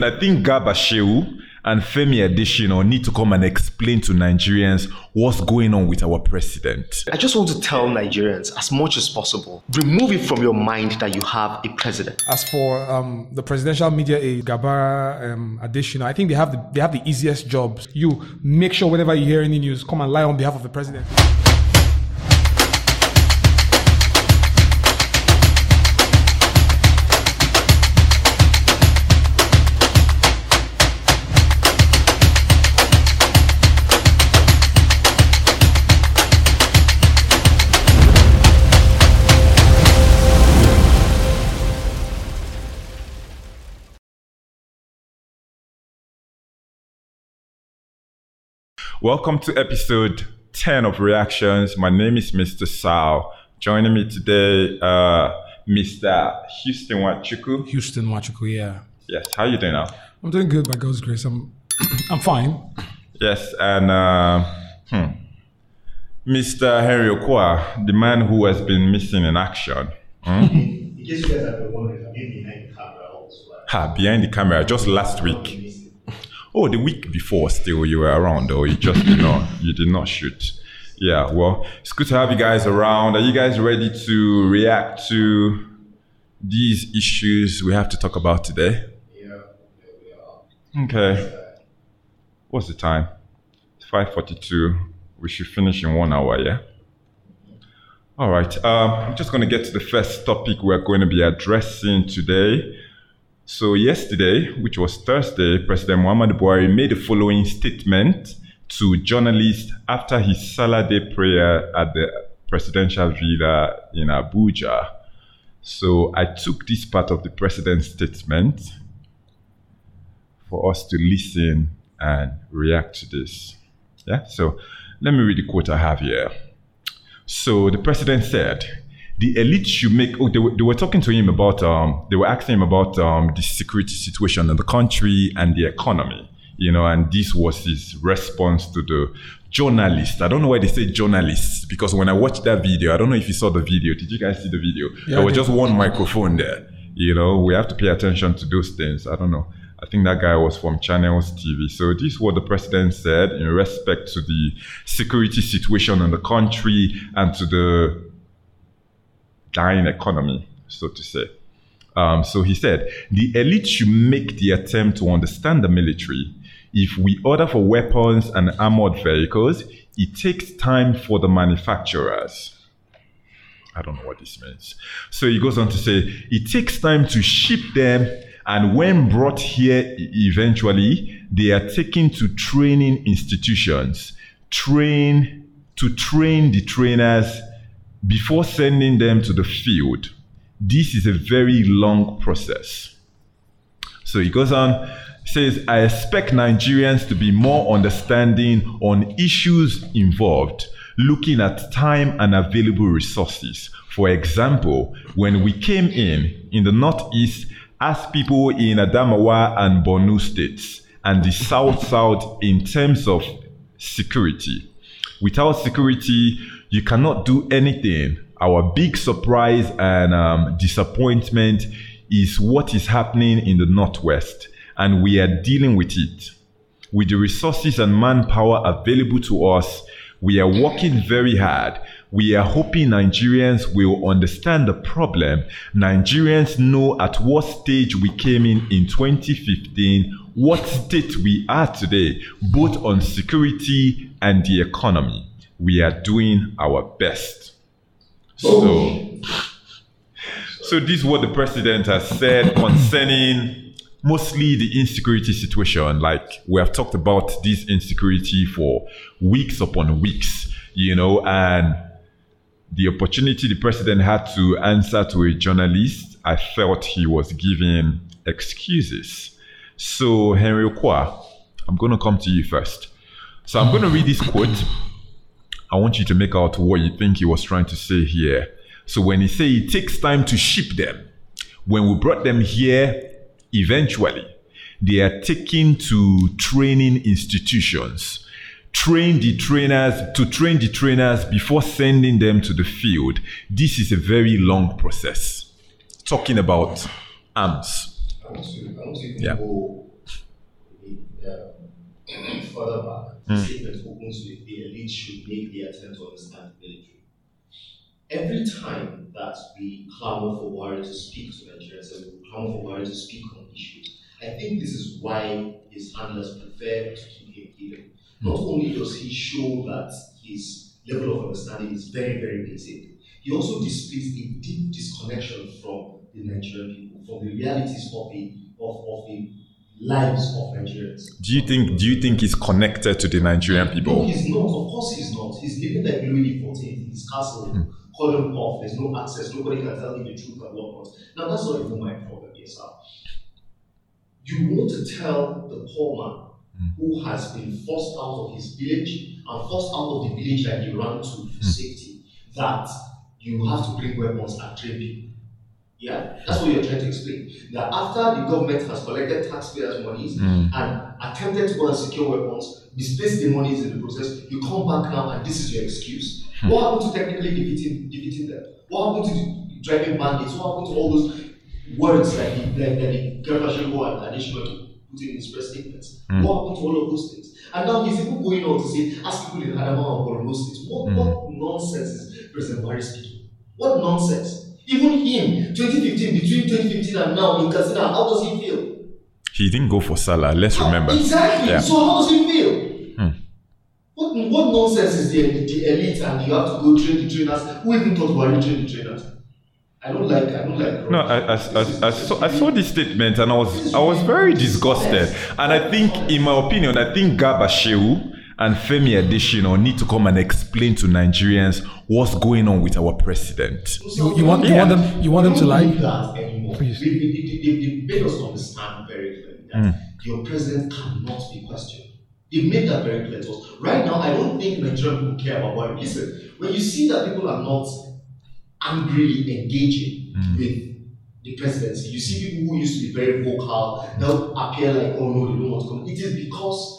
I think Garba Shehu and Femi Adesina need to come and explain to Nigerians what's going on with our president. I just want to tell Nigerians as much as possible remove it from your mind that you have a president. As for um, the presidential media aide, Gabara um, Adesina, I think they have the, they have the easiest jobs. You make sure whenever you hear any news, come and lie on behalf of the president. Welcome to episode 10 of Reactions. My name is Mr. Sal. Joining me today, uh, Mr. Houston Wachuku. Houston Wachuku, yeah. Yes, how you doing now? I'm doing good by God's grace. I'm I'm fine. Yes, and uh, hmm, Mr. Henry Okwa, the man who has been missing in action. Hmm? In case you guys have been wondering, I've been behind the camera also. Ha, behind the camera just last week. Oh, the week before, still you were around, or you just did not, you did not shoot. Yeah, well, it's good to have you guys around. Are you guys ready to react to these issues we have to talk about today? yeah, yeah, we are. Okay. What's the time? It's five forty-two. We should finish in one hour. Yeah. All right. Um, I'm just going to get to the first topic we're going to be addressing today. So yesterday, which was Thursday, President Muhammadu Buhari made the following statement to journalists after his Salah Day prayer at the presidential villa in Abuja. So I took this part of the president's statement for us to listen and react to this. Yeah, so let me read the quote I have here. So the president said, the elites should make, oh, they were, they were talking to him about, um, they were asking him about um, the security situation in the country and the economy, you know, and this was his response to the journalist. I don't know why they say journalists, because when I watched that video, I don't know if you saw the video. Did you guys see the video? Yeah, there I was just one microphone there. You know, we have to pay attention to those things. I don't know. I think that guy was from Channels TV. So this is what the president said in respect to the security situation in the country and to the dying economy, so to say. Um, so he said, the elite should make the attempt to understand the military. If we order for weapons and armored vehicles, it takes time for the manufacturers. I don't know what this means. So he goes on to say, it takes time to ship them, and when brought here eventually, they are taken to training institutions, train to train the trainers before sending them to the field. This is a very long process. So he goes on, says, I expect Nigerians to be more understanding on issues involved, looking at time and available resources. For example, when we came in, in the Northeast, as people in Adamawa and Borno states, and the South South in terms of security. Without security, you cannot do anything. Our big surprise and um, disappointment is what is happening in the Northwest, and we are dealing with it. With the resources and manpower available to us, we are working very hard. We are hoping Nigerians will understand the problem. Nigerians know at what stage we came in in 2015, what state we are today, both on security and the economy. We are doing our best. So, so this is what the president has said concerning mostly the insecurity situation. Like we have talked about this insecurity for weeks upon weeks, you know, and the opportunity the president had to answer to a journalist, I felt he was giving excuses. So, Henry Okwa, I'm going to come to you first. So, I'm going to read this quote. I want you to make out what you think he was trying to say here. So, when he say it takes time to ship them, when we brought them here, eventually, they are taken to training institutions train the trainers to train the trainers before sending them to the field this is a very long process talking about arms I don't see, I don't see Yeah. Further back, hmm. the statement opens with the elite should make the attempt to understand the military. Every time that we clamor for Buhari to speak to Nigerians and we clamor for Buhari to speak on issues, I think this is why his handlers prefer to keep him hidden. Hmm. Not only does he show that his level of understanding is very, very basic, he also displays a deep disconnection from the Nigerian people, from the realities of the of, of the lives of Nigerians. Do you think? Do you think he's connected to the Nigerian people? No, he's not. Of course, he's not. He's living like Louis XIV in his castle, hmm. cordoned off. There's no access. Nobody can tell him the truth and whatnot. Now, that's not even my problem here, sir. You want to tell the poor man hmm. who has been forced out of his village and forced out of the village that he ran to for hmm. safety that you have to bring weapons and train people. Yeah, that's what you're trying to explain. That after the government has collected taxpayers' monies hmm. and attempted to go and secure weapons, misplaced the monies in the process, you come back now and this is your excuse. Hmm. What happened to technically defeating, defeating them? What happened to driving bandits? What happened to all those words that the that, that the Garba Shehu and additionally put in his press statements? Hmm. What happened to all of those things? And now he's even going on to say, ask people in Adamawa and Borno states. What, what nonsense is President Buhari speaking? What nonsense? Even him, 2015, between 2015 and now in Katsina, how does he feel? He didn't go for Salah. Let's remember. Exactly. Yeah. So how does he feel? Hmm. What, what nonsense is the, the elite and you have to go train the trainers? Who even thought Buhari trained the trainers? I don't like. I don't like. No, I, I, I, I, saw, I saw this statement and I was I was very disgusted. And I think, in my opinion, I think Garba Shehu and Femi Adesina need to come and explain to Nigerians what's going on with our president. You, you want you want them you want them to don't lie? do that anymore. Please. They, they, they, they, they made us understand very clearly that hmm. your president cannot be questioned. They made that very clear to us. Right now, I don't think Nigerian people care about what. Listen, when you see that people are not angrily engaging hmm. with the presidency, you see people who used to be very vocal now appear like, oh no, they don't want to come. It is because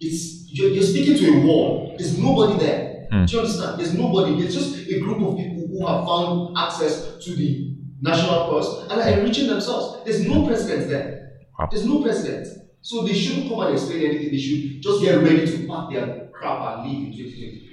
it's you're, you're speaking to a wall. There's nobody there. Do you understand? There's nobody. There's just a group of people who have found access to the national purse and are enriching themselves. There's no president there. Wow. There's no president. So they shouldn't come and explain anything. They should just get ready to pack their crap and leave in 2023.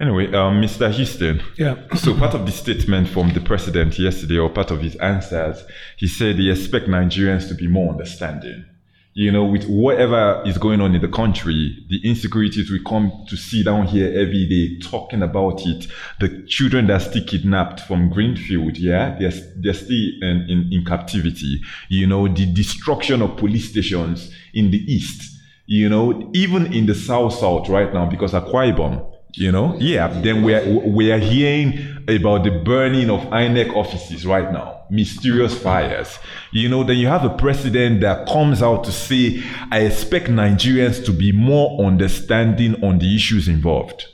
Anyway, um, Mr. Houston. Yeah. So part of the statement from the president yesterday, or part of his answers, he said he expect Nigerians to be more understanding. You know, with whatever is going on in the country, the insecurities we come to see down here every day talking about it. The children that are still kidnapped from Greenfield, yeah, they're, they're still in, in, in captivity. You know, the destruction of police stations in the east. You know, even in the south south right now, because Akwa Ibom, you know, yeah, then we are, we are hearing about the burning of INEC offices right now, mysterious fires. You know, then you have a president that comes out to say, I expect Nigerians to be more understanding on the issues involved.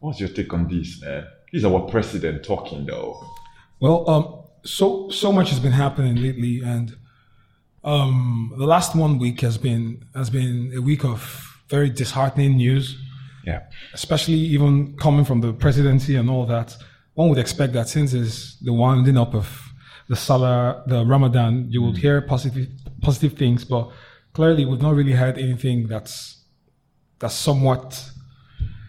What's your take on this, man? This is our president talking, though. Well, um, so so much has been happening lately, and um, the last one week has been has been a week of very disheartening news, Yeah. especially even coming from the presidency and all that. One would expect that since it's the winding up of the Salah, the Ramadan, you would mm. hear positive positive things, but clearly we've not really heard anything that's that's somewhat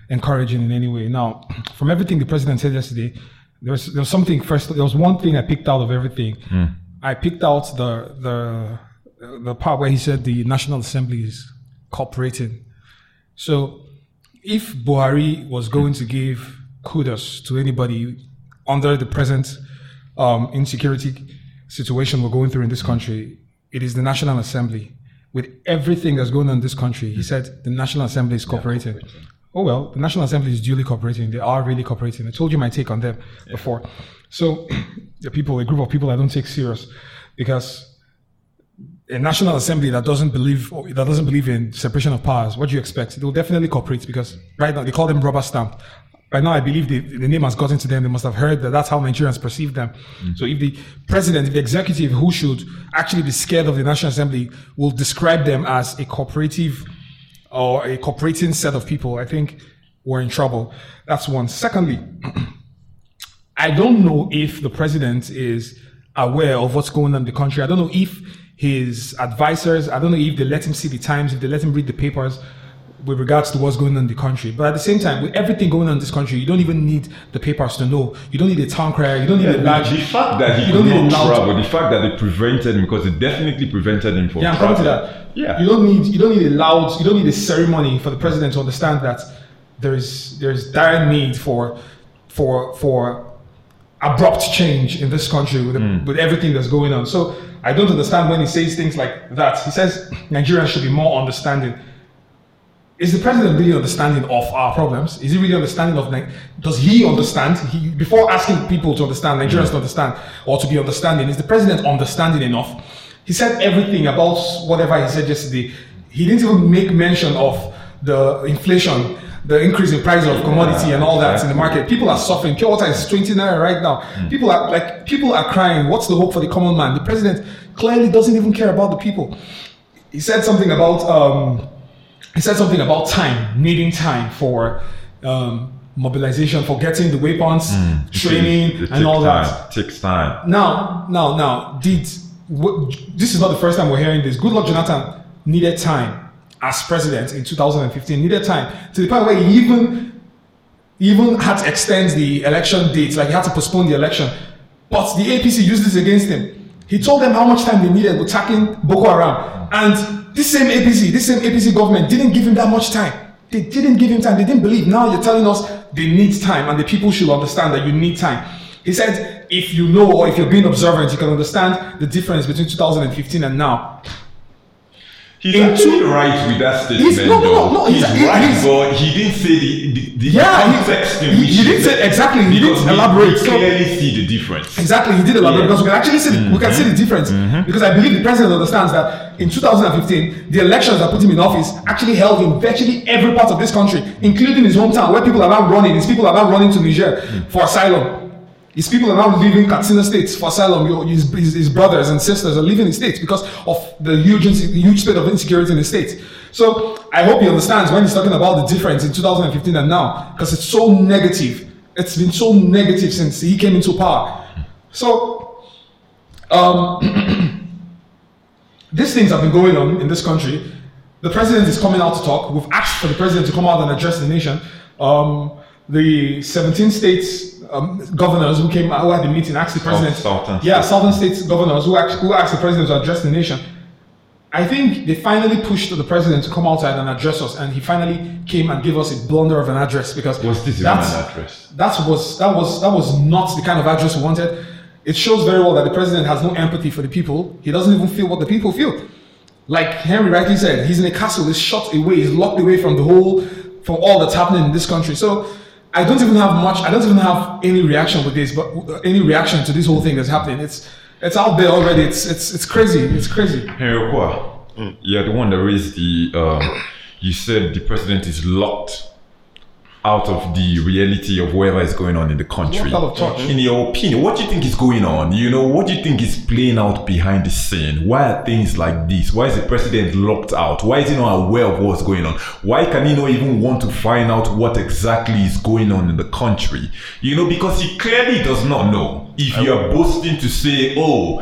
encouraging in any way. Now, from everything the president said yesterday, there was there was something first. There was one thing I picked out of everything. Mm. I picked out the the the part where he said the National Assembly is cooperating. So, if Buhari was going to give kudos to anybody under the present um, insecurity situation we're going through in this country, it is the National Assembly. With everything that's going on in this country, he said the National Assembly is cooperating. Oh well, the National Assembly is duly cooperating. They are really cooperating. I told you my take on them before. So the people, a group of people I don't take serious because a National Assembly that doesn't believe that doesn't believe in separation of powers, what do you expect? They will definitely cooperate because right now they call them rubber stamp. Right now, I believe the, the name has gotten to them. They must have heard that that's how Nigerians perceive them. Mm. So if the president, if the executive who should actually be scared of the National Assembly will describe them as a cooperative or a cooperating set of people, I think we're in trouble. That's one. Secondly, I don't know if the president is aware of what's going on in the country. I don't know if his advisors, I don't know if they let him see the times, if they let him read the papers with regards to what's going on in the country. But at the same time, with everything going on in this country, you don't even need the papers to know. You don't need a town crier. You don't need a large. the fact that he you could don't need a not travel, the fact that they prevented him because it definitely prevented him from Yeah, I'm coming to that. Yeah. You don't need you don't need a loud you don't need a ceremony for the president to understand that there's there's dire need for for for abrupt change in this country with hmm. with everything that's going on. So I don't understand when he says things like that. He says Nigerians should be more understanding. Is the president really understanding of our problems? Is he really understanding of does he understand? He before asking people to understand, Nigerians to mm. understand or to be understanding, is the president understanding enough? He said everything about whatever he said yesterday. He didn't even make mention of the inflation, the increase in price of commodity and all that in the market. People are suffering. Pure water is 20 naira right now. People are like people are crying. What's the hope for the common man? The president clearly doesn't even care about the people. He said something about um, he said something about time, needing time for um, mobilization, for getting the weapons, training, It and all time. that. Takes time. Now, now, now, did w- this is not the first time we're hearing this. Goodluck Jonathan needed time as president in 2015. Needed time to the point where he even even had to extend the election date, like he had to postpone the election. But the APC used this against him. He told them how much time they needed with attacking Boko Haram, and this same APC, this same APC government didn't give him that much time. They didn't give him time. They didn't believe. Now you're telling us they need time, and the people should understand that you need time. He said, if you know or if you're being observant, you can understand the difference between 2015 and now. He's In two- right with that He's- statement. no, no, no, no, he's, he's- he- right, he's- but he didn't say the, the, the Yeah, he- context in he- which he didn't say- exactly, he didn't we- elaborate, so- clearly see the difference. Exactly, he did elaborate Yeah. because we can actually see the, we can mm-hmm. see the difference mm-hmm. because I believe the president understands that in 2015 the elections that put him in office actually held in virtually every part of this country, including his hometown where people are now running. His people are now running to Niger mm. for asylum. His people are now leaving Katsina states for asylum. His, his, his brothers and sisters are leaving the states because of the huge, huge state of insecurity in the states. So I hope he understands when he's talking about the difference in 2015 and now because it's so negative. It's been so negative since he came into power. So, um, these things have been going on in this country. The president is coming out to talk. We've asked for the president to come out and address the nation. Um, the 17 states um, governors who came out who had the meeting asked the president. southern yeah, states. southern states governors who asked, who asked the president to address the nation. I think they finally pushed the president to come outside and address us, and he finally came and gave us a blunder of an address because Was this even an address? that was that was that was not the kind of address we wanted. It shows very well that the president has no empathy for the people. He doesn't even feel what the people feel. Like Henry rightly said, he's in a castle. He's shut away. He's locked away from the whole, from all that's happening in this country. So I don't even have much. I don't even have any reaction with this, but uh, any reaction to this whole thing that's happening. It's it's out there already. It's it's it's crazy. It's crazy. Henry Okwa, you're the one that raised the. Um, you said the president is locked out of the reality of whatever is going on in the country. Locked out of touch. In your opinion, what do you think is going on? You know, what do you think is playing out behind the scene? Why are things like this? Why is the president locked out? Why is he not aware of what's going on? Why can he not even want to find out what exactly is going on in the country? You know, because he clearly does not know. If you are boasting to say, oh,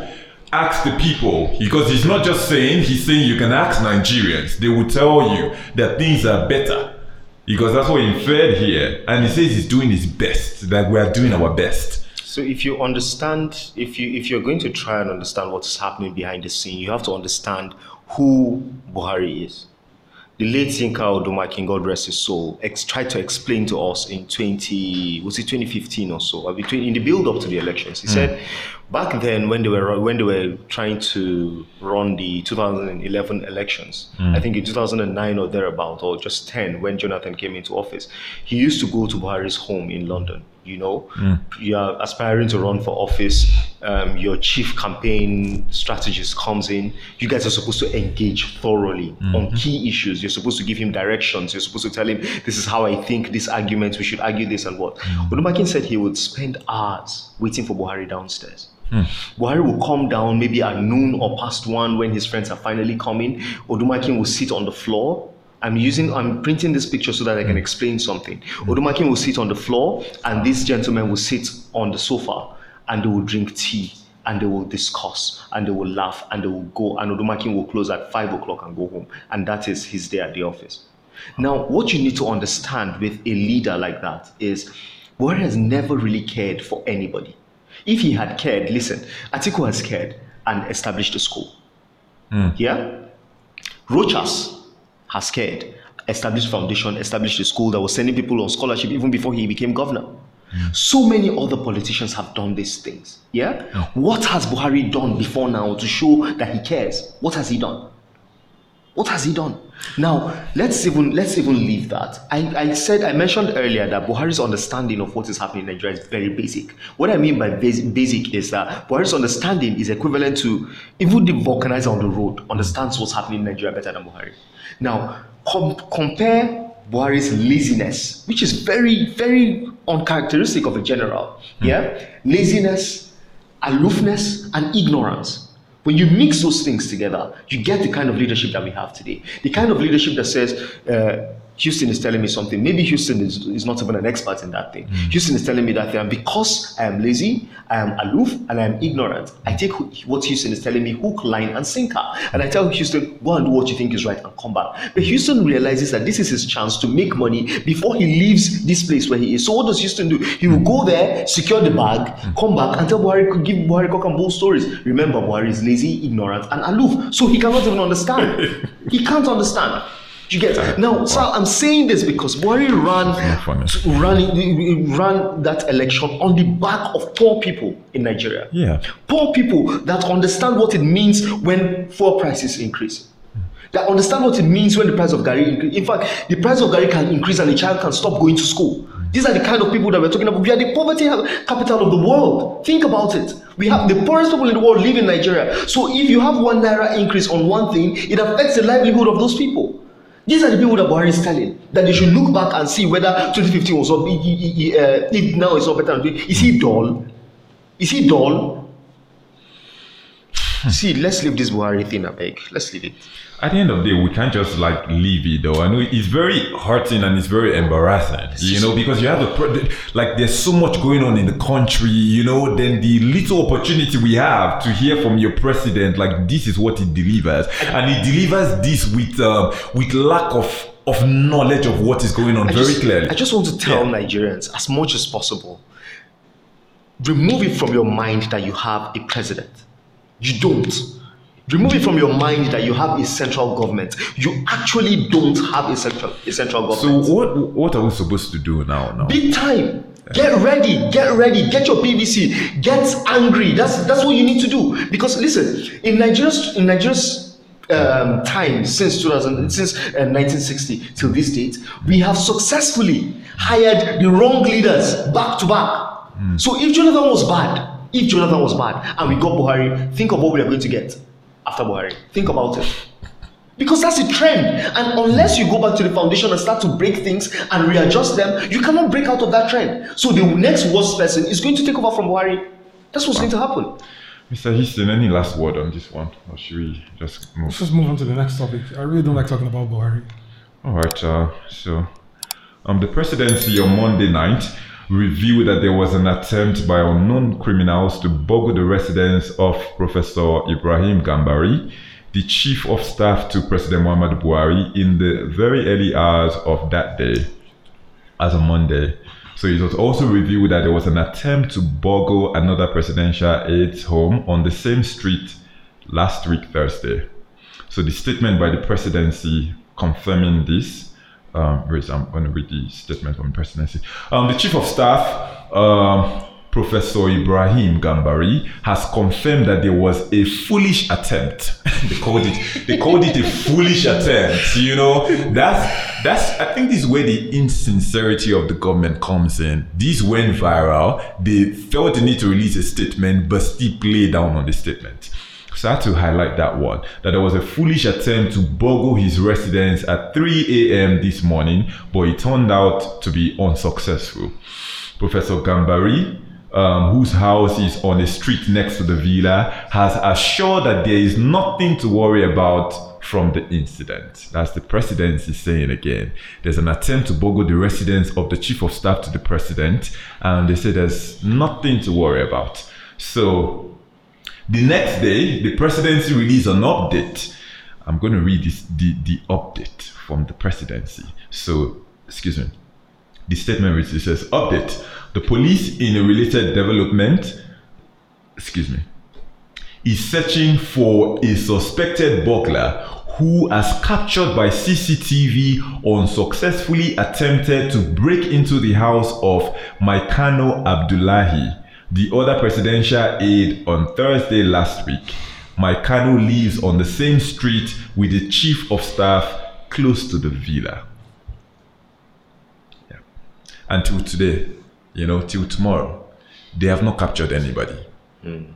ask the people because he's not just saying he's saying you can ask Nigerians they will tell you that things are better because that's what he inferred here. And he says he's doing his best. That we are doing our best. So if you understand, if you if you're going to try and understand what's happening behind the scene, you have to understand who Buhari is. The late Yinka Odumakin, God rest his soul, ex- tried to explain to us in 20 was it 2015 or so, uh, between in the build up to the elections. He hmm. said back then when they were when they were trying to run the 2011 elections, hmm. I think in 2009 or thereabout, or just 10 when Jonathan came into office, he used to go to Buhari's home in London. You know, hmm. you are aspiring to run for office. Um, your chief campaign strategist comes in. You guys are supposed to engage thoroughly mm-hmm. on key issues. You're supposed to give him directions. You're supposed to tell him, "This is how I think. This argument, we should argue this and what." Mm-hmm. Odumakin said he would spend hours waiting for Buhari downstairs. Hmm. Buhari will come down maybe at noon or past one when his friends are finally coming. Odumakin will sit on the floor. I'm using, I'm printing this picture so that I can hmm. explain something. Odumakin will sit on the floor, and this gentleman will sit on the sofa, and they will drink tea and they will discuss and they will laugh and they will go and Odumakin will close at five o'clock and go home. And that is his day at the office. Now, what you need to understand with a leader like that is Buhari has never really cared for anybody. If he had cared, listen, Atiku has cared and established a school. Hmm. Yeah? Rochas has cared, established foundation, established a school that was sending people on scholarship even before he became governor. So many other politicians have done these things. Yeah? What has Buhari done before now to show that he cares? What has he done? What has he done? Now, let's even let's even leave that. I, I said I mentioned earlier that Buhari's understanding of what is happening in Nigeria is very basic. What I mean by basic, basic is that Buhari's understanding is equivalent to even the vulcanizer on the road understands what's happening in Nigeria better than Buhari. Now, com- compare Buhari's laziness, which is very, very uncharacteristic of a general. Yeah, laziness, aloofness, and ignorance. When you mix those things together, you get the kind of leadership that we have today. The kind of leadership that says, uh, Houston is telling me something. Maybe Houston is, is not even an expert in that thing. Mm. Houston is telling me that thing. And because I am lazy, I am aloof, and I am ignorant, I take wh- what Houston is telling me hook, line, and sinker. And I tell Houston, go and do what you think is right and come back. But Houston realizes that this is his chance to make money before he leaves this place where he is. So what does Houston do? He will go there, secure the bag, mm. come back, and tell Buhari, give Buhari cock and bull stories. Remember, Buhari is lazy, ignorant, and aloof. So he cannot even understand. he can't understand. You get now, sir. I'm saying this because Buhari ran ran ran that election on the back of poor people in Nigeria. Yeah. Poor people that understand what it means when fuel prices increase. That understand what it means when the price of garri increase. In fact, the price of garri can increase and a child can stop going to school. These are the kind of people that we're talking about. We are the poverty capital of the world. Think about it. We have the poorest people in the world live in Nigeria. So if you have one naira increase on one thing, it affects the livelihood of those people. These are the people that Buhari is telling that they should look back and see whether 2015 was up, uh, if now it's not better. than Is he dull? Is he dull? See, let's leave this Buhari thing, I beg. Let's leave it. At the end of the day, we can't just like leave it though. I know it's very hurting and it's very embarrassing, you know, because you have a like there's so much going on in the country, you know. Then the little opportunity we have to hear from your president, like this is what he delivers, and he delivers this with um, with lack of of knowledge of what is going on I very just, clearly. I just want to tell Yeah. Nigerians as much as possible remove it from your mind that you have a president. You don't. Remove it from your mind that you have a central government. You actually don't have a central a central government. so what what are we supposed to do now? Now, Big time. Get ready, get ready, get your PVC, get angry. That's that's what you need to do. Because listen, in Nigeria's in Nigeria's um, time since 2000 since uh, 1960 till this date, we have successfully hired the wrong leaders back to back. So if Jonathan was bad, if Jonathan was bad, and we got Buhari, think of what we are going to get after Buhari. Think about it. Because that's a trend. And unless you go back to the foundation and start to break things and readjust them, you cannot break out of that trend. So the next worst person is going to take over from Buhari. That's what's going to happen. Mr. Houston, any last word on this one, or should we just move? Let's just move on to the next topic. I really don't like talking about Buhari. All right. Uh, so, um, the presidency on Monday night revealed that there was an attempt by unknown criminals to boggle the residence of Professor Ibrahim Gambari, the chief of staff to President Muhammad Buhari, in the very early hours of that day, as a Monday. So it was also revealed that there was an attempt to boggle another presidential aide's home on the same street last week Thursday. So the statement by the presidency confirming this. Um, I'm going to read the statement from the presidency. Um, the chief of staff, um, Professor Ibrahim Gambari, has confirmed that there was a foolish attempt. they called it. They called it a foolish attempt. You know, that's that's. I think this is where the insincerity of the government comes in. This went viral. They felt the need to release a statement, but still play down on the statement. So I had to highlight that one that there was a foolish attempt to boggle his residence at 3 a.m. this morning, but it turned out to be unsuccessful. Professor Gambari, um, whose house is on a street next to the villa, has assured that there is nothing to worry about from the incident. That's the presidency saying again. There's an attempt to boggle the residence of the chief of staff to the president, and they say there's nothing to worry about. So The next day, the presidency released an update. I'm going to read this, the, the update from the presidency. So, excuse me. The statement which says, Update. The police, in a related development, excuse me, is searching for a suspected burglar who, as captured by CCTV, unsuccessfully attempted to break into the house of Maikano Abdullahi, the other presidential aide, on Thursday last week. My Maikano lives on the same street with the chief of staff close to the villa. Yeah. Until today, you know, till tomorrow, they have not captured anybody.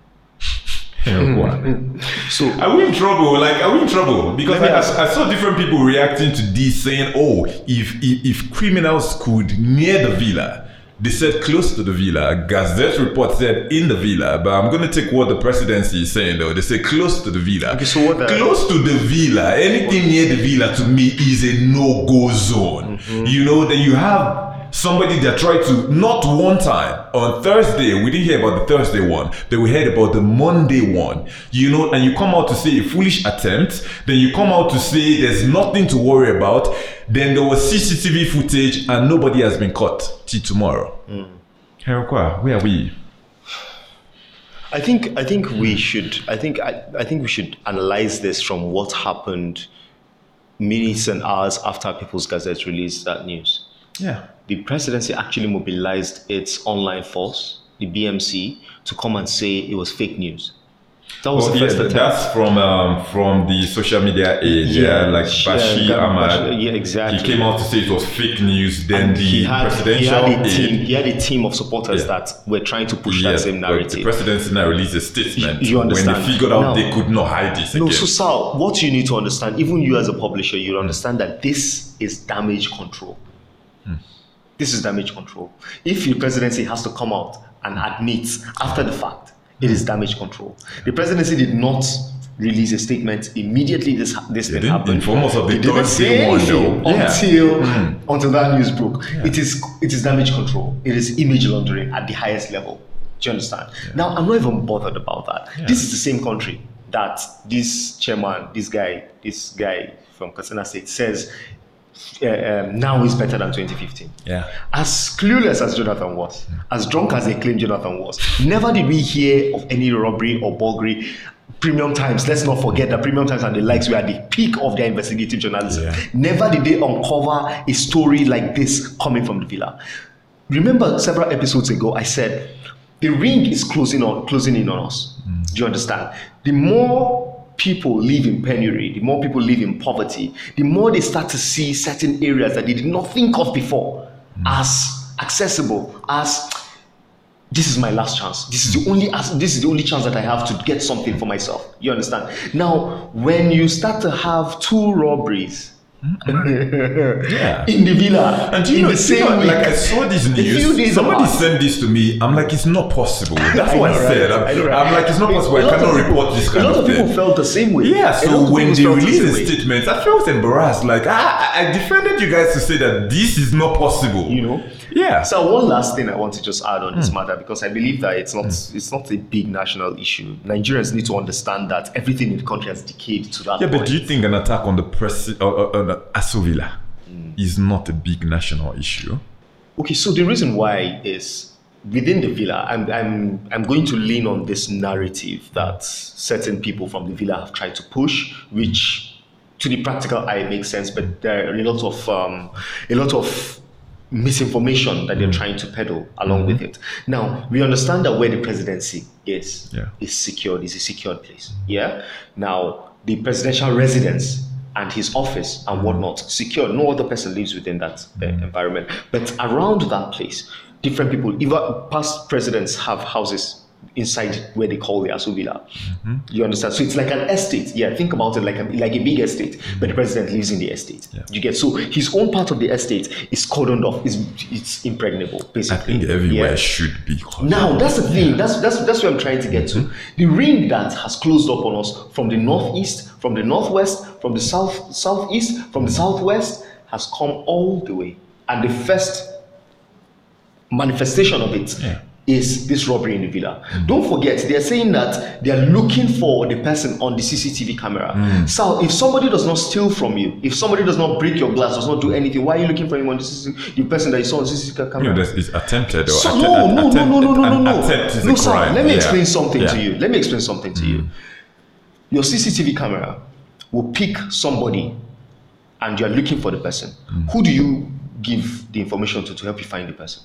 So Are we in trouble? Like, are we in trouble? Because I, I, I saw different people reacting to this, saying, "Oh, if, if if criminals could near the villa." They said close to the villa. Gazette report said in the villa, but I'm going to take what the presidency is saying though. They say close to the villa. Okay, so what the- close to the villa, anything near the villa to me is a no-go zone. Mm-hmm. You know, then you have somebody that tried to not one time on Thursday. We didn't hear about the Thursday one. Then we heard about the Monday one. You know, and you come out to say a foolish attempt. Then you come out to say there's nothing to worry about. Then there was CCTV footage and nobody has been caught till tomorrow. Hmm. Henry Okwa, where are we? I think I think we should I think I, I think we should analyze this from what happened minutes and hours after People's Gazette released that news. Yeah. The presidency actually mobilized its online force, the BMC, to come and say it was fake news. That was Oh, the yeah, first attempt. that's from um, from the social media age, yeah, like Yeah, Bashir Gam- Ahmad. Yeah, exactly. He came out to say it was fake news. Then And the he had, he had a team. He had a team of supporters Yeah. that were trying to push yeah, that same but the narrative. presidency now released a statement You- you when they figured out Now- they could not hide this No, again. so Sal, what you need to understand, even you as a publisher, you understand that this is damage control. This is damage control. If the presidency has to come out and admit after the fact, it is hmm. damage control. The presidency did not release a statement immediately this this thing didn't happened. inform us of the They didn't say one, though. Yeah. until hmm. until that news broke. It is it is damage control. It is image laundering at the highest level. Do you understand? Now I'm not even bothered about that. This is the same country that this chairman, this guy, this guy from Katsina State says uh, um, now is better than 2015. Yeah. As clueless as Jonathan was, as drunk as they claim Jonathan was, never did we hear of any robbery or burglary. Premium Times, let's not forget that Premium Times and the likes were at the peak of their investigative journalism. Yeah. Never did they uncover a story like this coming from the villa. Remember several episodes ago, I said the ring is closing on closing in on us. Do you understand? The more people live in penury, the more people live in poverty, the more they start to see certain areas that they did not think of before hmm. as accessible, as this is my last chance. This is the only this is the only chance that I have to get something for myself. You understand? Now, when you start to have two robberies Hmm? Yeah. in the villa And do you in know, the same know, like I saw this news. Somebody apart. sent this to me. I'm like, it's not possible. That's I what know, I said. right? I'm, I right? I'm like, it's not possible. I cannot people- report this kind of thing. A lot of people felt the same way. Yeah, so when they released the way. statement, I felt embarrassed. Like, I, I defended you guys to say that this is not possible. you know. Yeah. So one last thing I want to just add on this matter because I believe that it's not it's not a big national issue. Nigerians need to understand that everything in the country has decayed to that yeah, point. but do you think an attack on the press, uh, uh, uh, Aso Villa Hmm. is not a big national issue? Okay, so the reason why is within the villa, I'm, I'm, I'm going to lean on this narrative that certain people from the villa have tried to push, which to the practical eye makes sense, but there are a lot of um, a lot of misinformation that they're trying to peddle along with it. Now we understand that where the presidency is Yeah. is secured, is a secured place. Yeah. Now the presidential residence and his office and whatnot secure. No other person lives within that uh, environment. But around that place, different people, even past presidents have houses inside where they call the Aso Villa. Mm-hmm. You understand? So it's like an estate. Yeah, think about it like a, like a big estate, but the president lives in the estate. Yeah. You get so his own part of the estate is cordoned off. Is it's impregnable, I basically. think everywhere Yeah. should be. Now that's the thing. That's that's that's what I'm trying to get to. Mm-hmm. The ring that has closed up on us from the northeast, from the northwest, from the south southeast, from the southwest has come all the way, and the first manifestation of it Yeah. Is this robbery in the villa. Don't forget, they're saying that they're looking for the person on the CCTV camera. So if somebody does not steal from you, if somebody does not break your glass, does not do anything, why are you looking for him on the CCTV, the person that you saw on the CCTV camera? You know, it's attempted or So, atte- no, no, no, attempt- no, no, no, no, no. no, sir, let me Yeah. explain something Yeah. to you. Let me explain something to you. Your CCTV camera will pick somebody and you're looking for the person. Mm. Who do you give the information to to help you find the person?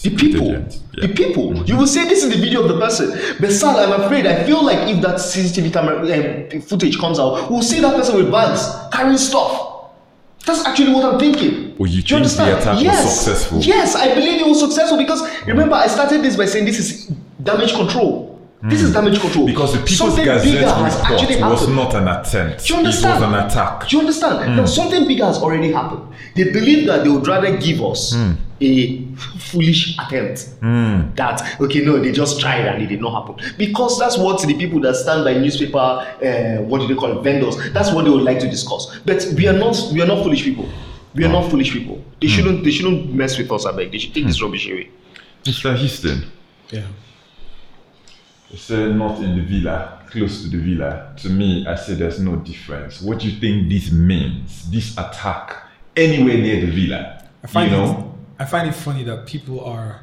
The people. yeah. The people. You will say this is the video of the person. But sir, I'm afraid. I feel like if that CCTV camera um, footage comes out, we'll see that person with bags carrying stuff. That's actually what I'm thinking. Oh, you think the understand? attack was yes. successful? Yes, I believe it was successful because remember I started this by saying this is damage control. This is hmm. damage control. Because the People's Something Gazette bigger has actually report was happened. not an attempt. Do you It was understand? an attack. Do you understand? Hmm. Now something bigger has already happened. They believe that they would rather give us hmm. a foolish attempt that okay, no, they just tried and it did not happen because that's what the people that stand by newspaper, uh, what do they call it, vendors? That's what they would like to discuss. But we are not, we are not foolish people. We are not foolish people. They shouldn't, they shouldn't mess with us. I beg. They should take this rubbish away. Mr. Houston, Yeah. Said not in the villa, close to the villa. To me, I say there's no difference. What do you think this means? This attack anywhere near the villa? I find you it. know? I find it funny that people are.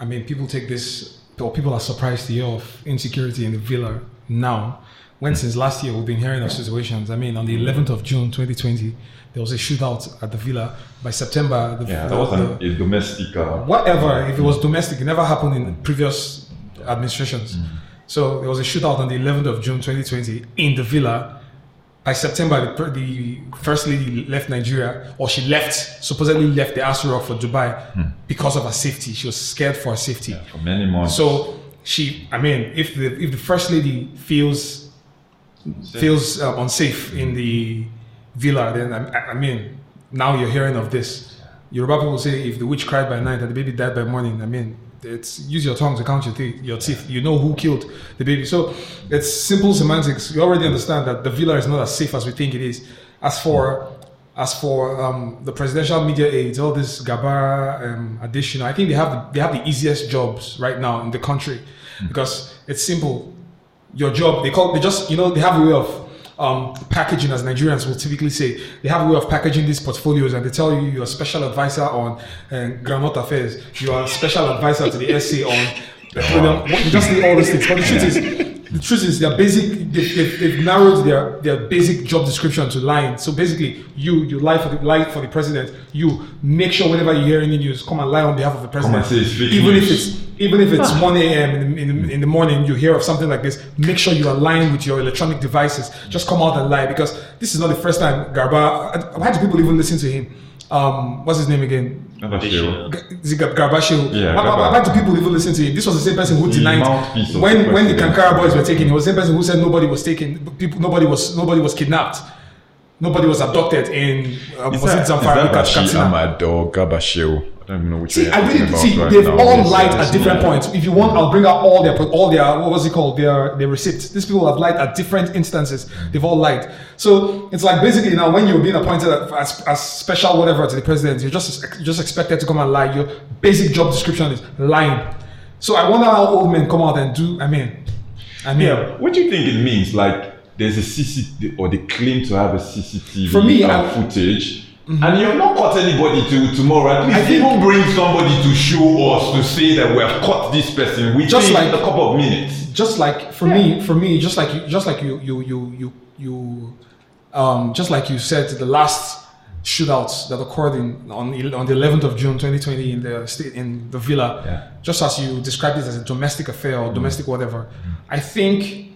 I mean, people take this, or people are surprised to hear of insecurity in the villa now. When since last year we've been hearing of situations. I mean, on the 11th of June 2020, there was a shootout at the villa. By September, the, Yeah, that was the- a domestic. Uh, whatever. If it was domestic, it never happened in previous administrations. So there was a shootout on the 11th of June 2020 in the villa. By September, the, the first lady left Nigeria, or she left, supposedly left the Aso for Dubai because of her safety. She was scared for her safety. for many months. So she, I mean, if the if the first lady feels feels uh, unsafe in the villa, then I, I mean, now you're hearing of this. Yoruba people will say if the witch cried by night and the baby died by morning. I mean, it's use your tongue to count your teeth. Your teeth. You know who killed the baby. So it's simple semantics. You already understand that the villa is not as safe as we think it is. As for as for um, the presidential media aides, all this Gabara um, Adesina, I think they have the, they have the easiest jobs right now in the country because it's simple your job they call they just you know they have a way of um, packaging as nigerians will typically say they have a way of packaging these portfolios and they tell you you're a special advisor on uh, groundnut affairs. You are a special advisor to the sa on petroleum. They just say all these things. But the truth is the truth is their basic they've, they've, they've narrowed their their basic job description to lying so basically you you lie for the lie for the president you make sure whenever you hear any news come and lie on behalf of the president. Say it's fake even if it's even if it's 1 a.m. In, the, in, the, in the morning, you hear of something like this, make sure you align with your electronic devices. Just come out and lie because this is not the first time Garba. Why do people even listen to him? Um, what's his name again? Never sure. G- Is it Gab- Garba Shehu? Yeah, why, why, why do people even listen to him? This was the same person who denied when the when the president. Kankara boys were taken. He was the same person who said nobody was taken. People, nobody was nobody was kidnapped. Nobody was abducted in uh, Is was that, it is Zamfara? that Kat- Bashi Katsina? Ahmad or Garba Shehu? I don't even know which See, I really see right they've now. all Yes, lied yes, at different yeah. points. If you want, I'll bring out all their all their what was it called their their receipts. These people have lied at different instances. They've all lied. So it's like basically now when you're being appointed as, as special whatever to the president, you're just you're just expected to come and lie. Your basic job description is lying. So I wonder how old men come out and do. I mean, I mean, Yeah, what do you think it means? Like, there's a CCTV, or they claim to have a CCTV For me, uh, I- Mm-hmm. footage, and you have not caught anybody till tomorrow. At least I think- even bring somebody to show us to say that we have caught this person within Just like- a couple of minutes. just like for me, for me, just like you, just like you, you, you, you, you, um, just like you said, the last shootouts that occurred in on on the 11th of June 2020 in the state in the villa, Yeah. just as you described it as a domestic affair or domestic whatever, I think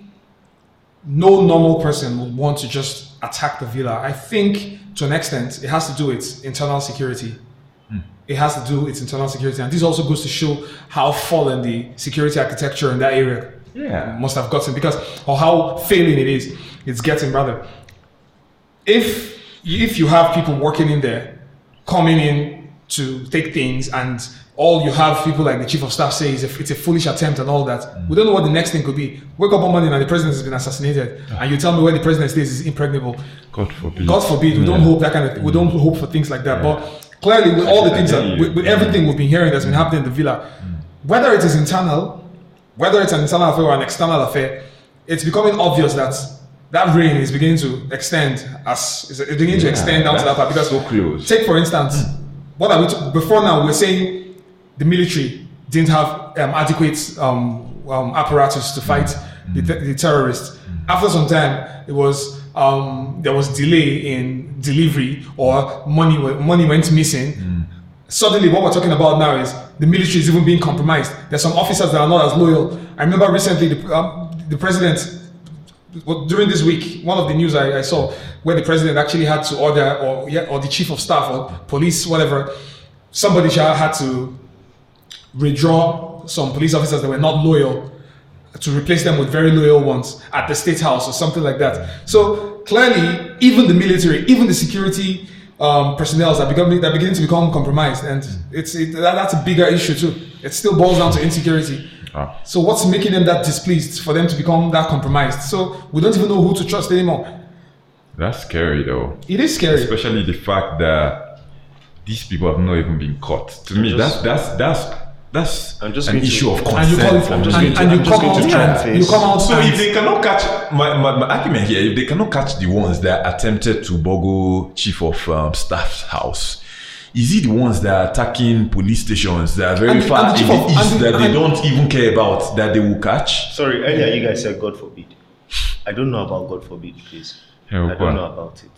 no normal person would want to just attack the villa. I think to an extent it has to do with internal security. Hmm. It has to do with its internal security, and this also goes to show how fallen the security architecture in that area Yeah. must have gotten because or how failing it is it's getting rather if if you have people working in there coming in to take things and all you have people like the chief of staff say is a, it's a foolish attempt and all that. We don't know what the next thing could be. Wake up one morning and the president has been assassinated. And you tell me where the president stays is impregnable. God forbid. God forbid, we don't hope that kind of we don't mm. hope for things like that. But clearly, with all the things that with, with everything we've been hearing that's been happening in the villa, mm. whether it is internal, whether it's an internal affair or an external affair, it's becoming obvious that that reign is beginning to extend as is beginning to extend down to that part. Because so close. take for instance mm. what are we t- before now we're saying the military didn't have um, adequate um, um, apparatus to fight the, te- the terrorists. After some time it was um, there was delay in delivery or money money went missing. Suddenly what we're talking about now is the military is even being compromised. There's some officers that are not as loyal. I remember recently the, um, the president, well, during this week, one of the news I, I saw where the president actually had to order, or yeah, or the chief of staff or police, whatever, somebody shall- had to redraw some police officers that were not loyal to replace them with very loyal ones at the state house or something like that. So clearly, even the military, even the security um, personnel are becoming that beginning to become compromised, and it's it, that, that's a bigger issue too. It still boils down to insecurity. Ah. So what's making them that displeased for them to become that compromised? So we don't even know who to trust anymore. That's scary though. It is scary. Especially the fact that these people have not even been caught. To me, that's that's that's that's I'm just an going to- issue of and consent. you call it, and, me. just going to- and you come going out, try and and you come out. So if they cannot catch my, my, my argument here, if they cannot catch the ones that attempted to boggle chief of um, staff's house, is it the ones that are attacking police stations that are very And far and the in chief the of- east and the- that they and- don't even care about that they will catch? Sorry, earlier you guys said God forbid. I don't know about God forbid, please. Yeah, I don't know about it.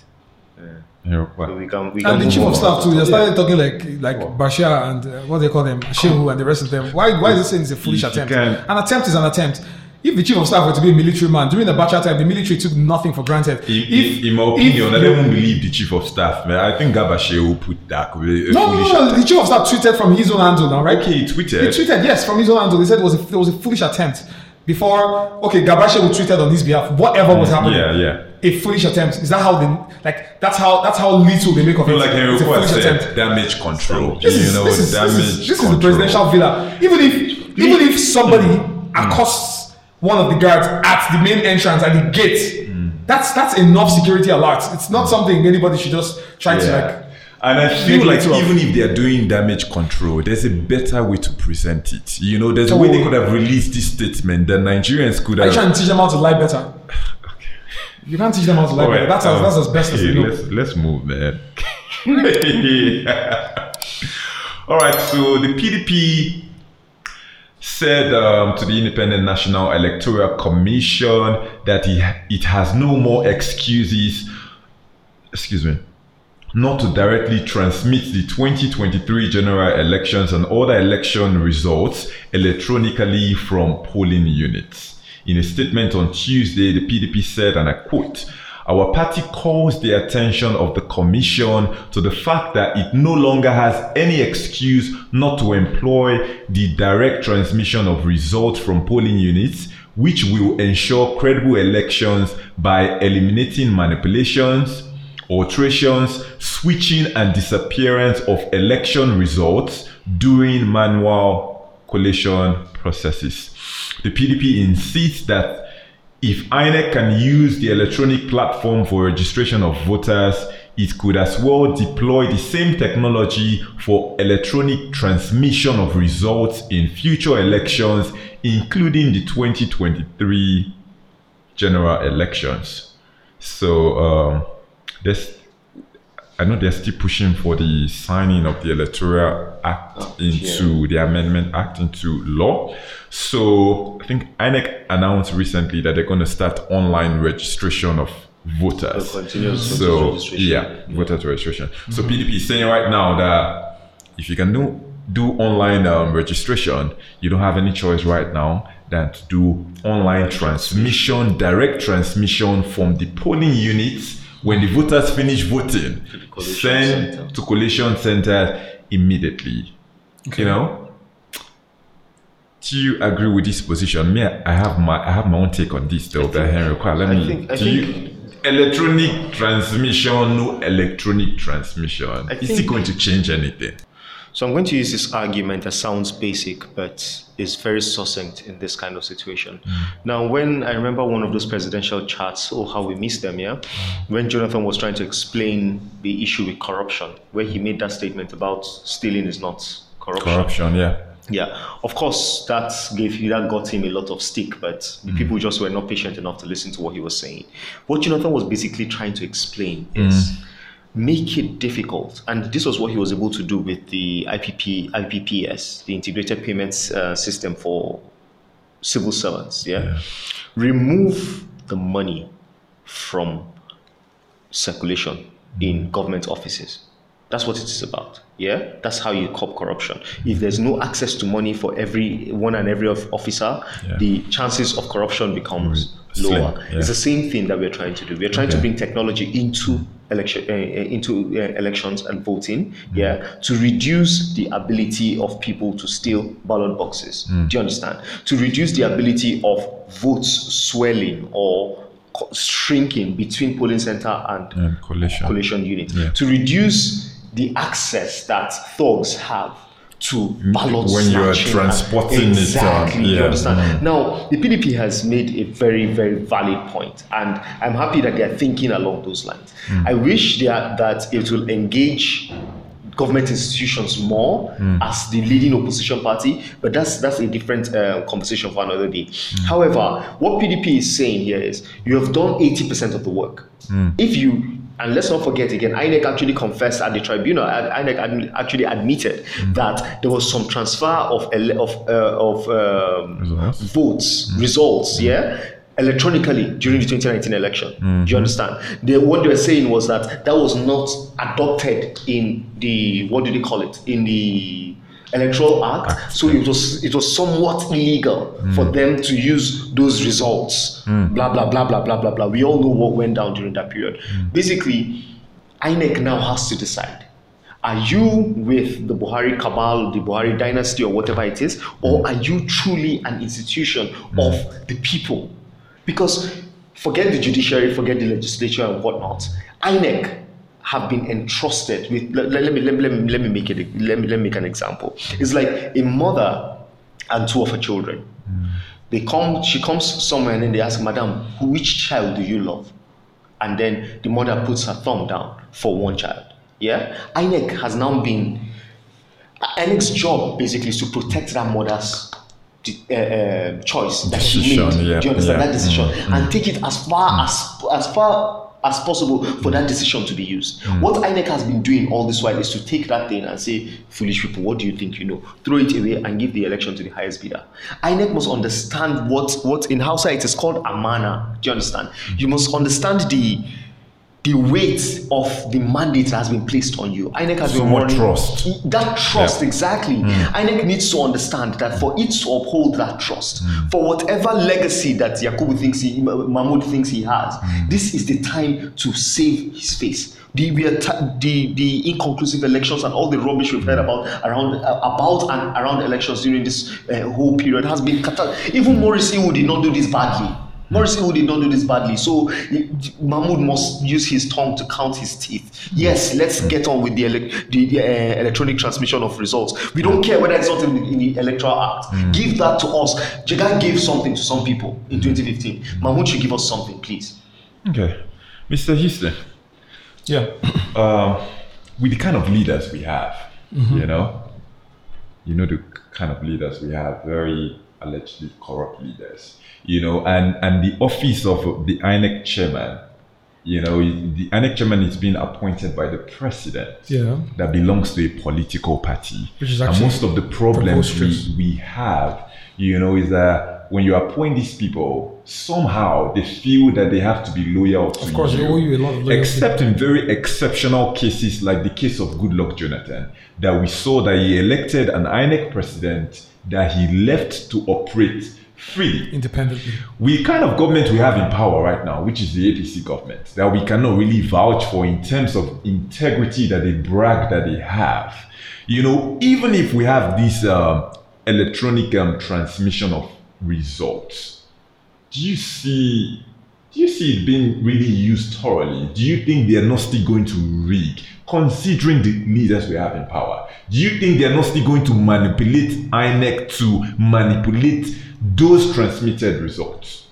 Yeah, So what? we can we can and the chief of staff too. They Yeah. started talking like like Bashir and uh, what they call them, Shehu and the rest of them. Why why is this saying it's a foolish you attempt? can- An attempt is an attempt. If the chief of staff were to be a military man during the Bashir time, the military took nothing for granted. In, if, in, in my opinion, I don't even believe the chief of staff. Man. I think Garba Shehu will put that a no, no, foolish no, the chief of staff tweeted from his own handle now, right? Okay, he tweeted. He tweeted. tweeted yes from his own handle. He said it was a, it was a foolish attempt. Before okay, Garba Shehu would tweeted on his behalf. Whatever was happening, Yeah, yeah. A foolish attempt. Is that how they like? That's how that's how little they make of it. like Henry it's a foolish said, attempt. damage control. This you is, know, this is, damage this is, this is the presidential villa. Even if even if somebody hmm. accosts one of the guards at the main entrance at the gate, hmm. that's that's enough security alert. It's not hmm. something anybody should just try to like. And I feel like even if they are doing damage control, there's a better way to present it. You know, there's a way they could have released this statement that Nigerians could you have. trying to teach them how to lie better? You can't teach them how to better. right, That's as, um, that's as best as you know. let's, let's move, man. All right, so the PDP said um, to the Independent National Electoral Commission that it, it has no more excuses, excuse me, not to directly transmit the 2023 general elections and other election results electronically from polling units. In a statement on Tuesday, the PDP said, and I quote, our party calls the attention of the Commission to the fact that it no longer has any excuse not to employ the direct transmission of results from polling units, which will ensure credible elections by eliminating manipulations, alterations, switching, and disappearance of election results during manual collation processes. The PDP insists that if INEC can use the electronic platform for registration of voters, it could as well deploy the same technology for electronic transmission of results in future elections, including the 2023 general elections. So, um, there's, I know they're still pushing for the signing of the Electoral Act into the Amendment Act into law. So I think INEC announced recently that they're going to start online registration of voters. So voter registration. yeah, voter registration. So PDP is saying right now that if you can do do online um, registration, you don't have any choice right now than to do online transmission, direct transmission from the polling units when the voters finish voting, collation send center. to collation center immediately. You know. Do you agree with this position? Me, I have my I have my own take on this though, but Henry, Okwa, let I me. think- I do think- you electronic transmission, no electronic transmission? I Is it going to change anything? So I'm going to use this argument that sounds basic, but is very succinct in this kind of situation. Mm. Now, when I remember one of those presidential chats, oh, how we miss them, yeah? When Jonathan was trying to explain the issue with corruption, where he made that statement about stealing is not corruption. Corruption, yeah. Yeah, of course, that gave that got him a lot of stick, but the mm. people just were not patient enough to listen to what he was saying. What Jonathan was basically trying to explain mm. is make it difficult, and this was what he was able to do with the IPP IPPIS, the Integrated Payments uh, System for civil servants. Yeah? remove the money from circulation in government offices. That's what it is about. Yeah, that's how you curb corruption. If there's no access to money for every one and every officer, Yeah. the chances of corruption becomes lower. yeah. It's the same thing that we're trying to do. We're trying to bring technology into election uh, into uh, elections and voting. Mm-hmm. Yeah, to reduce the ability of people to steal ballot boxes. Mm. Do you understand? To reduce the ability of votes swelling or co- shrinking between polling center and And collation. collation unit Yeah. to reduce the access that thugs have to ballot when you are transporting it, um, exactly you understand mm. now the pdp has made a very very valid point and i'm happy that they're thinking along those lines Mm. i wish they are, that it will engage government institutions more Mm. as the leading opposition party, but that's that's a different uh, conversation for another day. Mm. However, what PDP is saying here is you have done 80% of the work. Mm. If you and let's not forget again, INEC actually confessed at the tribunal. I- INEC actually admitted Mm. that there was some transfer of of uh, of um, Results. votes results. Yeah. Electronically during the 2019 election, Mm-hmm. do you understand? They, what they were saying was that that was not adopted in the what do they call it in the electoral act, so it was it was somewhat illegal for mm. them to use those results. Mm. Blah blah blah blah blah blah blah. We all know what went down during that period. Mm. Basically, INEC now has to decide. Are you with the Buhari cabal, the Buhari dynasty, or whatever it is, or are you truly an institution of the people? Because forget the judiciary, forget the legislature and whatnot. INEC have been entrusted with. Let, let me, let, me, let, me, let me make it. Let me let me make an example. It's like a mother and two of her children. They come. She comes somewhere and then they ask, "Madam, which child do you love?" and then the mother puts her thumb down for one child. Yeah, INEC has now been INEC's job basically is to protect that mother's uh, uh, choice that she made. yeah, Do you understand yeah. that decision Mm, and take it as far as as far as possible for that decision to be used. Hmm. What INEC has been doing all this while is to take that thing and say, "Foolish people, what do you think you know?" Throw it away and give the election to the highest bidder. INEC must understand what what in Hausa it is called amana. Do you understand? Hmm. You must understand the the weight of the mandate that has been placed on you. INEC has So been running- trust. That trust, Yeah. exactly. INEC needs to understand that for it to uphold that trust, for whatever legacy that Yakubu thinks he, Mahmood thinks he has, this is the time to save his face. The, we are ti- the the inconclusive elections and all the rubbish we've heard about around uh, about and around elections during this uh, whole period has been cata- even Maurice Iwu did not do this badly. Maurice Iwu did not do this badly, so Mahmood must use his tongue to count his teeth. Yes, let's get on with the, elec the, the uh, electronic transmission of results. We don't care whether it's not in the, in the Electoral Act. Give that to us. Jega gave something to some people in 2015. Mahmood should give us something, please. Okay. Mr. Houston, Yeah. um, with the kind of leaders we have, you know, you know the kind of leaders we have, very allegedly corrupt leaders, you know, and and the office of the INEC chairman, you know, the INEC chairman is being appointed by the president. Yeah. That belongs to a political party. Which is and most of the problems we, we have, you know, is that when you appoint these people, somehow they feel that they have to be loyal to you. Of course, they owe you a lot of loyalty. Except in very exceptional cases, like the case of Goodluck Jonathan, that we saw that he elected an INEC president that he left to operate freely. Independently. We kind of government we have in power right now, which is the APC government, that we cannot really vouch for in terms of integrity that they brag that they have. You know, even if we have this um, electronic um, transmission of results, do you see? Do you see it being really used thoroughly? Do you think they are not still going to rig, considering the leaders we have in power? Do you think they are not still going to manipulate INEC to manipulate those transmitted results?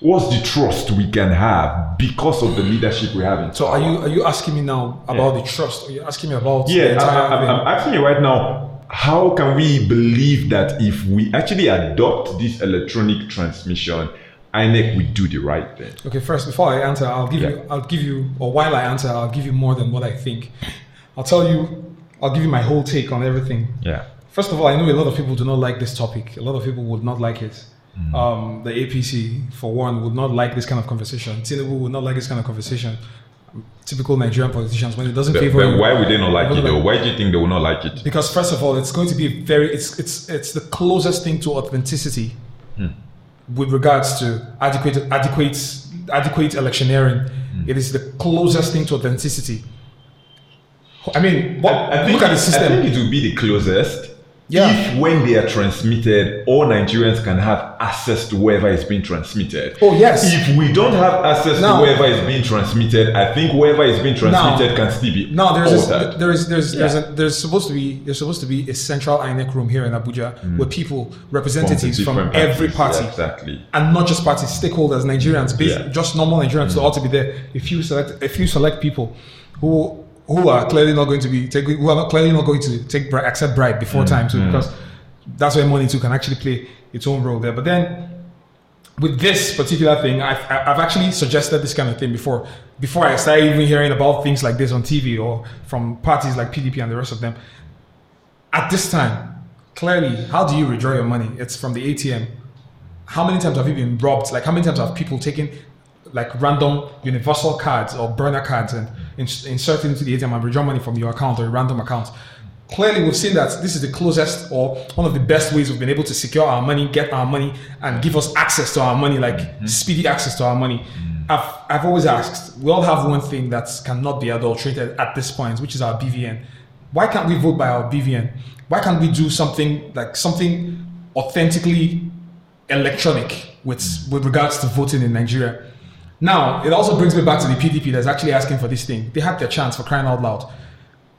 What's the trust we can have because of the leadership we have in So power? are you are you asking me now about the trust? Are you asking me about the Yeah, I, I? I'm asking you right now. how can we believe that if we actually adopt this electronic transmission, INEC will do the right thing? Okay, first before I answer, I'll give Yeah. you I'll give you or while I answer, I'll give you more than what I think. I'll tell you I'll give you my whole take on everything. Yeah. First of all, I know a lot of people do not like this topic. A lot of people would not like it. Um, the APC, for one, would not like this kind of conversation. Tinubu would not like this kind of conversation. Typical Nigerian politicians, when it doesn't favor then why would they not like it though? Why do you think they will not like it? because first of all, it's going to be very it's it's it's the closest thing to authenticity with regards to adequate adequate adequate electioneering. Hmm. It is the closest thing to authenticity. I mean, what, I think, look at the system. I think it will be the closest. Yeah. If when they are transmitted, all Nigerians can have access to wherever it's being transmitted. Oh, yes. If we don't have access Now- to wherever it's being transmitted, I think wherever it's being transmitted Now- can still be No, there's this, altered. there is there's there's, a, there's supposed to be there's supposed to be a central INEC room here in Abuja mm. where people representatives from, different every parties. party Yeah, exactly. and not just parties stakeholders Nigerians bas- Yeah. just normal Nigerians so ought mm. to be there a few select a few select people who who are clearly not going to be take, who are not clearly not going to take accept bribe before mm, time too mm. because that's where money too can actually play its own role there but then with this particular thing, I've, I've actually suggested this kind of thing before. Before I started even hearing about things like this on TV or from parties like PDP and the rest of them. At this time, clearly, how do you withdraw your money? It's from the ATM. How many times have you been robbed? Like, how many times have people taken like random universal cards or burner cards and ins- insert it into the ATM and withdraw money from your account or a random account? Clearly, we've seen that this is the closest or one of the best ways we've been able to secure our money, get our money, and give us access to our money, like mm-hmm. speedy access to our money. Mm-hmm. I've, I've always asked, we all have one thing that cannot be adulterated at this point, which is our BVN. Why can't we vote by our BVN? Why can't we do something like something authentically electronic with, mm-hmm. with regards to voting in Nigeria? Now, it also brings me back to the PDP that's actually asking for this thing. They had their chance for crying out loud.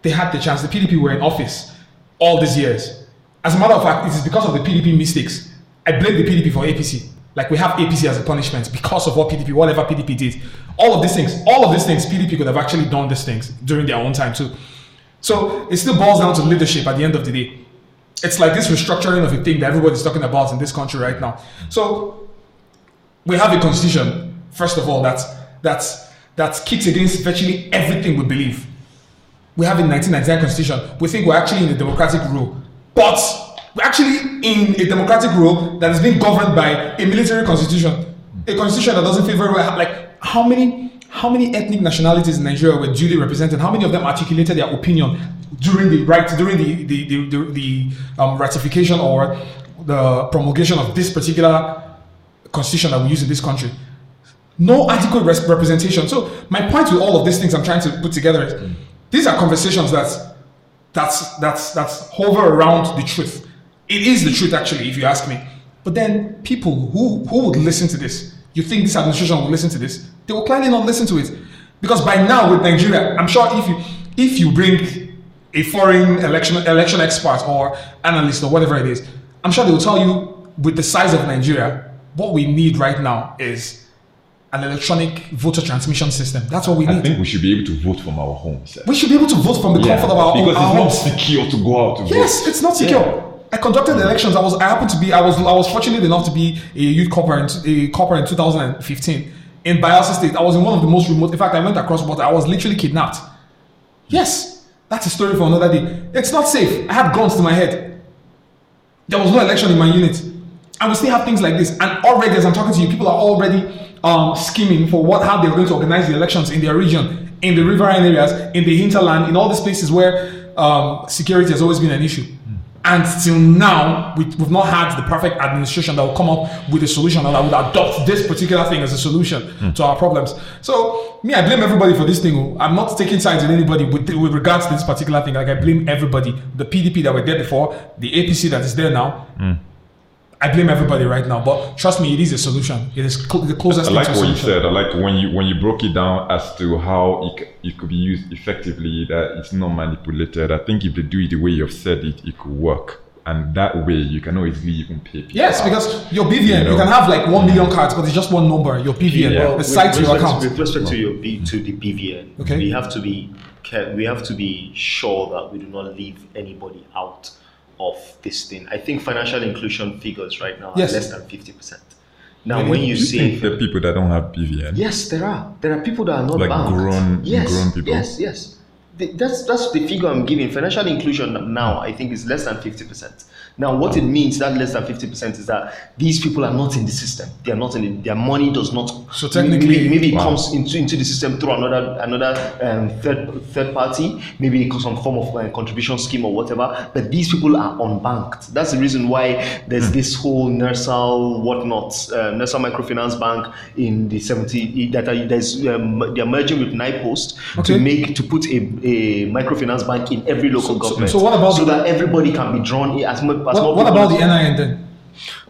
They had the chance. The PDP were in office all these years. As a matter of fact, it is because of the PDP mistakes. I blame the PDP for APC. Like we have APC as a punishment because of what PDP, whatever PDP did. All of these things, all of these things, PDP could have actually done these things during their own time too. So it still boils down to leadership at the end of the day. It's like this restructuring of a thing that everybody's talking about in this country right now. So we have a constitution, first of all, that's that's that kicks against virtually everything we believe. We have a 1999 constitution. We think we're actually in a democratic rule, but we're actually in a democratic rule that is being governed by a military constitution, a constitution that doesn't favor like how many how many ethnic nationalities in Nigeria were duly represented? How many of them articulated their opinion during the right during the the the, the, the um, ratification or the promulgation of this particular constitution that we use in this country? No adequate res- representation. So my point with all of these things I'm trying to put together is mm. these are conversations that's that's that's that's hover around the truth. It is the truth actually, if you ask me. But then people who who would listen to this? You think this administration will listen to this? They will clearly not listen to it. Because by now with Nigeria, I'm sure if you if you bring a foreign election election expert or analyst or whatever it is, I'm sure they will tell you with the size of Nigeria, what we need right now is an electronic voter transmission system. That's what we I need. think we should be able to vote from our homes. we should be able to vote from the Yeah, comfort of our because own our it's not secure to go out to vote. Yes, it's not secure. I conducted the elections. I was I happened to be I was I was fortunate enough to be a youth corper in, a corper in 2015 in Bayelsa State. I was in one of the most remote. In fact, I went across border. I was literally kidnapped. Yes, that's a story for another day. It's not safe. I had guns to my head. There was no election in my unit, and we still have things like this. And already, as I'm talking to you, people are already um, scheming for what how they're going to organize the elections in their region, in the riverine areas, in the hinterland, in all these places where um, security has always been an issue. And till now, we, we've not had the perfect administration that will come up with a solution or that would adopt this particular thing as a solution to our problems. So, me, I blame everybody for this thing. oh. I'm not taking sides with anybody with, with regards to this particular thing. Like, I blame everybody. The PDP that were there before, the APC that is there now. I blame everybody right now. But trust me, it is a solution. It is cl- the closest I like thing to a what you solution. said. I like when you when you broke it down as to how it, it could be used effectively. That it's not manipulated. I think if they do it the way you've said it, it could work. And that way, you can always even pay people. Yes, out. because your BVN, you, know. can have like 1 million cards, but it's just one number, your BVN, Yeah. besides with your account. With respect to your B, to the BVN, Okay. we have to be we have to be sure that we do not leave anybody out of this thing. I think financial inclusion figures right now Yes. are less than 50%. Now, Really? when you Do you say the people that don't have BVN? Yes, there are. There are people that are not Like banked. grown- yes, grown people? Yes, yes. The- That's that's the figure I'm giving. Financial inclusion now, I think, is less than fifty percent. Now, what it means that less than fifty percent is that these people are not in the system. They are not in it. Their money does not. So technically- maybe, maybe it comes into, into the system through another another um, third third party, maybe some form of uh, contribution scheme or whatever. But these people are unbanked. That's the reason why there's Hmm. this whole NIRSAL whatnot, uh, NIRSAL Microfinance Bank in the 70 that are, there's um, they're merging with NIPOST Okay. to make to put a, a microfinance bank in every local So- so- government. so what about so that everybody can be drawn in as, mu- as What, what about the NIN then?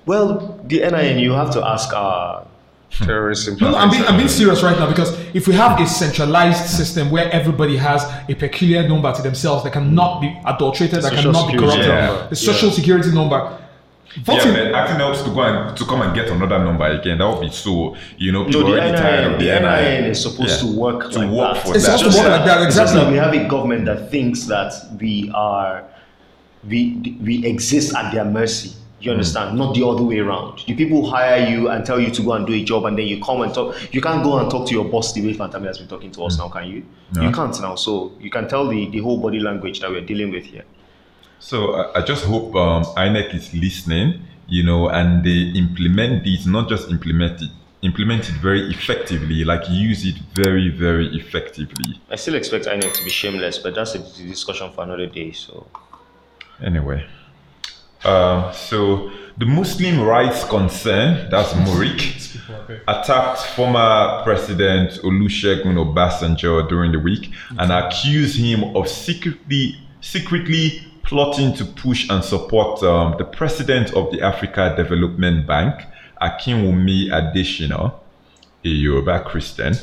Well, the NIN you have to ask our terrorism. No, no, I'm being, I'm being serious right now because if we have a centralized system where everybody has a peculiar number to themselves that cannot be adulterated, that Social cannot be corrupted, number. the social security number. Voting, Yeah, man, acting else to go and to come and get another number again. That would be so. You know, people No, the already tired NIN, of the the NIN is supposed Yeah. to work To like work that. for It's that. supposed to work like that, just exactly. that we have a government that thinks that we are we we exist at their mercy. You Hmm. understand? Not the other way around. The people hire you and tell you to go and do a job, and then you come and talk. You can't go and talk to your boss the way Pantami has been talking to us now, can you? No. You can't now. So you can tell the, the whole body language that we're dealing with here. So I, I just hope um, INEC is listening, you know, and they implement this, not just implement it, implement it very effectively, like use it very, very effectively. I still expect INEC to be shameless, but that's a discussion for another day. So Anyway, uh, so the Muslim rights concern, that's MURIC, attacked former President Olusegun Obasanjo during the week and accused him of secretly, secretly plotting to push and support um, the president of the Africa Development Bank, Akinwumi Adesina, a Yoruba Christian,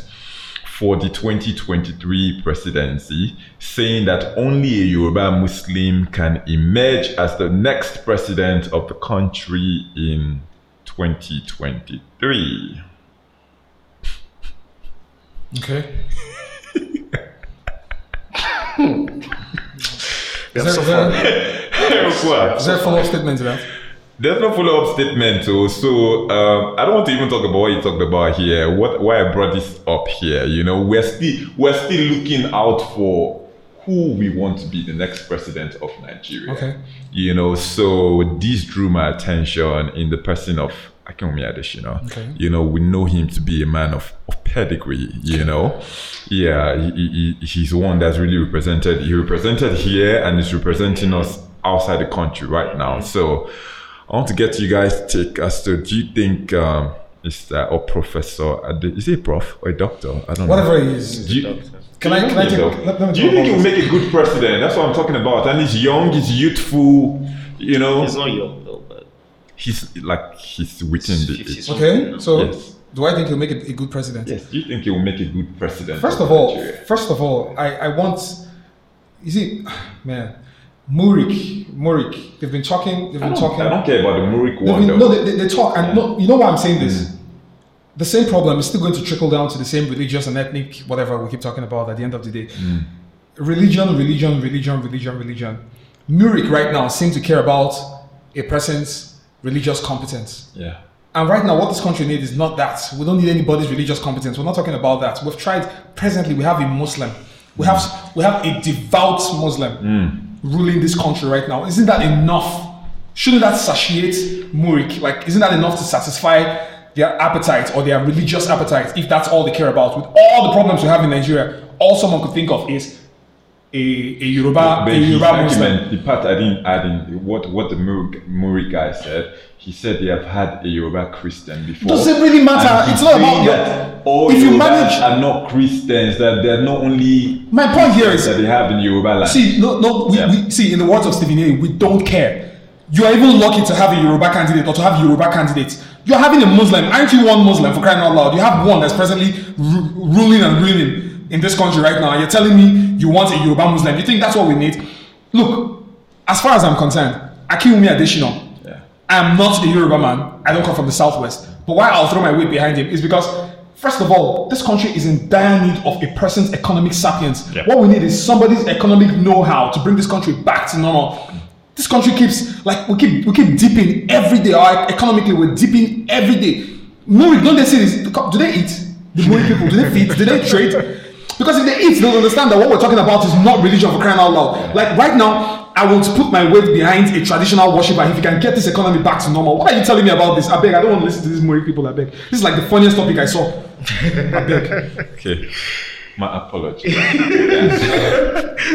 for the 2023 presidency, saying that only a Yoruba Muslim can emerge as the next president of the country in 2023. okay. we Is have there, so is there, is there a follow-up statement to that? There's no follow-up statement, so, so um, I don't want to even talk about what you talked about here. What why I brought this up here, you know, we're still we're still looking out for who we want to be the next president of Nigeria. Okay. You know, so this drew my attention in the person of Akinwumi Adesina. Okay. You know, we know him to be a man of, of pedigree, you know. Yeah, he, he- he's one that's really represented. He represented here and is representing us outside the country right now. So I want to get you guys' take as to do you think um, is that or professor is he a prof or a doctor? I don't know. Whatever he is. Do you, Can I- can I take- let- let me do you think he'll make a good president? That's what I'm talking about. And he's young, he's youthful, you know. He's not young though, but He's like he's within the age. Okay, so Yes. do I think he'll make a, a good president? Yes. Do you think he will make a good president? First of all, Nigeria? first of all, I, I want, you see, man, MURIC, MURIC, they've been talking, they've I been don't, talking. I don't care about the MURIC one been- no, they, they, they talk, and no, you know why I'm saying this? Mm. The same problem is still going to trickle down to the same religious and ethnic, whatever we keep talking about at the end of the day. Mm. Religion, religion, religion, religion, religion. MURIC right now seems to care about a person's religious competence. yeah. And right now, what this country needs is not that. We don't need anybody's religious competence. We're not talking about that. We've tried. Presently, we have a Muslim. We have we have a devout Muslim mm. Ruling this country right now. Isn't that enough? Shouldn't that satiate MURIC? Like, isn't that enough to satisfy their appetite or their religious appetite? If that's all they care about, with all the problems we have in Nigeria, all someone could think of is a, a Yoruba, But a Yoruba Muslim. argument, the part I didn't add in what what the MURIC guy said. He said they have had a Yoruba Christian before. Doesn't really matter. It's not about that all if you manage- are not Christians. That they're not only My point here is that they have in Yoruba land. See, no, no. We, Yeah. we see in the words of Stephen A. We don't care. You are even lucky to have a Yoruba candidate or to have Yoruba candidates. You are having a Muslim. Aren't you one Muslim for crying out loud? You have one that's presently ru- ruling and reigning in this country right now. You're telling me you want a Yoruba Muslim. You think that's what we need? Look, as far as I'm concerned, Akinwumi Adesina. Yeah. I'm not a Yoruba man. I don't come from the southwest. But why I'll throw my weight behind him is because, first of all, this country is in dire need of a person's economic sapience. Yeah. What we need is somebody's economic know-how to bring this country back to normal. This country keeps like we keep we keep dipping every day. Or economically, we're dipping every day. Muri, don't they see this? Do they eat? The Muri people, do they feed? Do they trade? Because if they eat, they'll understand that what we're talking about is not religion for crying out loud. Like right now, I want to put my weight behind a traditional worshiper. If you can get this economy back to normal, what are you telling me about this? I beg, I don't want to listen to these Muri people. I beg. This is like the funniest topic I saw. I beg. Okay. My apology.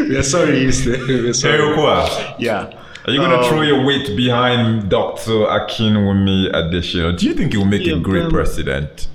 We are sorry, We're sorry. Yeah. are you gonna Um, throw your weight behind Dr. Akinwumi Adesina? Do you think he will make Yeah, a great um, president?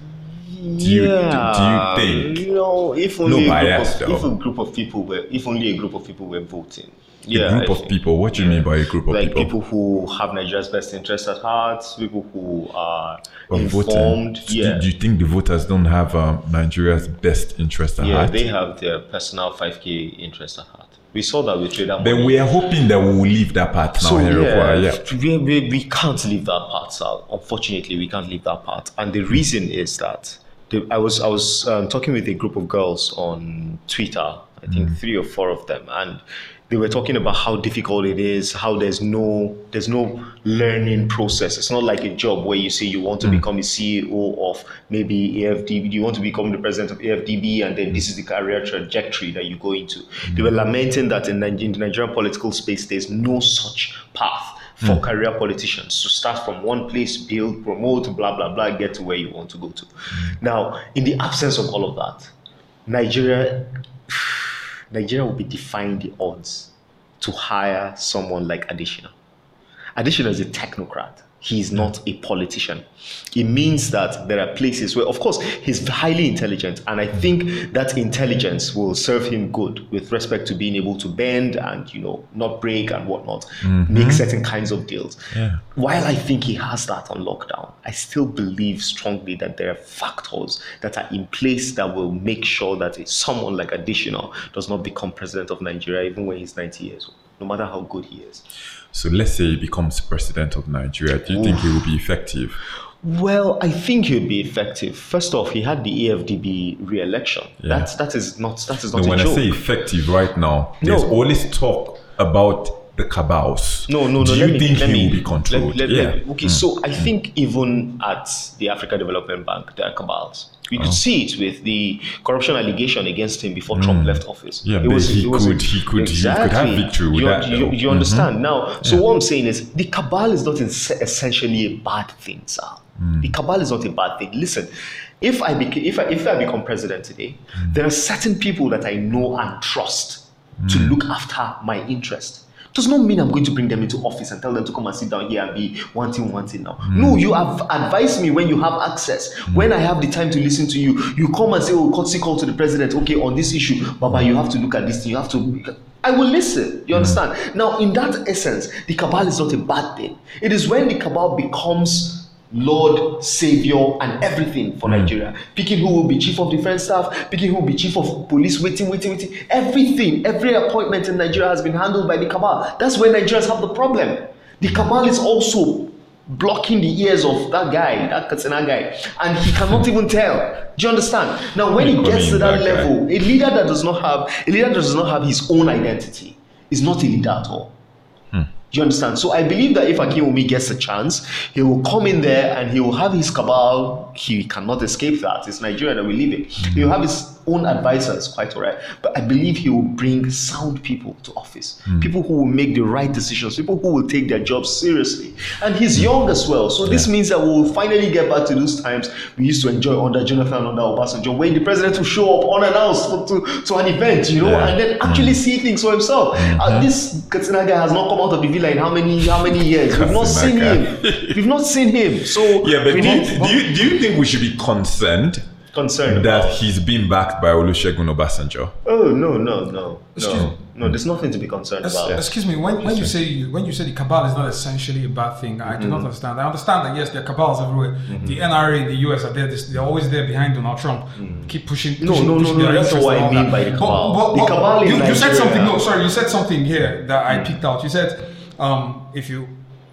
Do you, yeah, do you think? You know, if only No a group bias, of, if a group of people were, if only a group of people were voting. Yeah, A group I of think. people. What do you mean by a group of people? like people? people who have Nigeria's best interest at heart, people who are Of informed. voting. Yeah, Do, do you think the voters don't have um, Nigeria's best interest at yeah, heart? they have their personal 5k interest at heart. We saw that with trader But we are hoping that we will leave that part now, So yeah, Yeah. We, we, we can't leave that part out. Unfortunately, we can't leave that part. And the reason is that I was I was um, talking with a group of girls on Twitter. I think mm. three or four of them, and they were talking about how difficult it is, how there's no there's no learning process. It's not like a job where you say you want to mm. become a CEO of maybe AFDB, you want to become the president of AFDB, and then this mm. is the career trajectory that you go into. They were lamenting that in, in the Nigerian political space, there's no such path for hmm. career politicians to start from one place, build, promote, blah, blah, blah, get to where you want to go to. Hmm. Now, in the absence of all of that, Nigeria, Nigeria will be defying the odds to hire someone like Adesina. Adesina is a technocrat. He is not a politician. It means that there are places where, of course, he's highly intelligent, and I think that intelligence will serve him good with respect to being able to bend and you know not break and whatnot, mm-hmm. make certain kinds of deals. Yeah. While I think he has that on lockdown, I still believe strongly that there are factors that are in place that will make sure that someone like Adesina does not become president of Nigeria even when he's 90 years old, no matter how good he is. So let's say he becomes president of Nigeria. Do you think he will be effective? Well, I think he'd be effective. First off, he had the AFDB re-election. Yeah. That's that is not that is not No, when joke. I say effective right now, there's No. always talk about the cabals. no, no, no. Do you me, think he me, will be controlled? Let, let- yeah. let- okay, mm. so I mm. think even at the Africa Development Bank, there are cabals. We Oh. could see it with the corruption allegation against him before Trump left office. Mm. Yeah, it was, he it was could- he could- he could have victory with you, that, You, though. Mm-hmm. understand now? So what I'm saying is the cabal is not es- essentially a bad thing, sir. Mm. The cabal is not a bad thing. Listen, if I if I, if I become president today, Mm. there are certain people that I know and trust to Mm. look after my interest. Does not mean I'm going to bring them into office and tell them to come and sit down here and be wanting, wanting now. Mm. No, you have advised me when you have access. When I have the time to listen to you, you come and say, "Oh, courtesy call to the president." Okay, on this issue, Baba, you have to look at this thing. You have to. I will listen. You understand? Now, in that essence, the cabal is not a bad thing. It is when the cabal becomes Lord, Savior, and everything for hmm. Nigeria. Picking who will be chief of defense staff, picking who will be chief of police, waiting, waiting, waiting. Everything, every appointment in Nigeria has been handled by the cabal. That's where Nigerians have the problem. The cabal is also blocking the ears of that guy, that Katsina guy, and he cannot even tell. Do you understand? Now, when he What do you gets to that, that guy? level, a leader that does not have a leader that does not have his own identity is not a leader at all. Do you understand? So I believe that if Akinwumi gets a chance, he will come in there and he will have his cabal. He cannot escape that. It's Nigeria that we live in. He will have his own advisors, quite all right. But I believe he will bring sound people to office. Hmm. People who will make the right decisions. People who will take their jobs seriously. And he's hmm. young as well. So this means that we will finally get back to those times we used to enjoy under Jonathan, under Obasanjo, when the president will show up unannounced to, to an event, you know, Yeah. and then actually hmm. see things for himself. Uh, this Katsina guy has not come out of the villa in how many how many years? We've not seen him. We've not seen him. So Yeah, but do you, do, you, do you think we should be concerned concerned that about. he's been backed by Olusegun Obasanjo? Oh no no no Excuse no me. no. There's nothing to be concerned Es- about. Excuse me. When, when you say when you say the cabal is not essentially a bad thing, I do Mm-hmm. not understand. I understand that yes, there are cabals everywhere. The NRA in the US are there. They're always there behind Donald Trump. Keep pushing. Mm. No, pushing, no, no, pushing no, their that's interests not what and I mean that. by the But- cabal. but- The but cabal in you, you said something. No, sorry. You said something here that I picked out. You said um, if you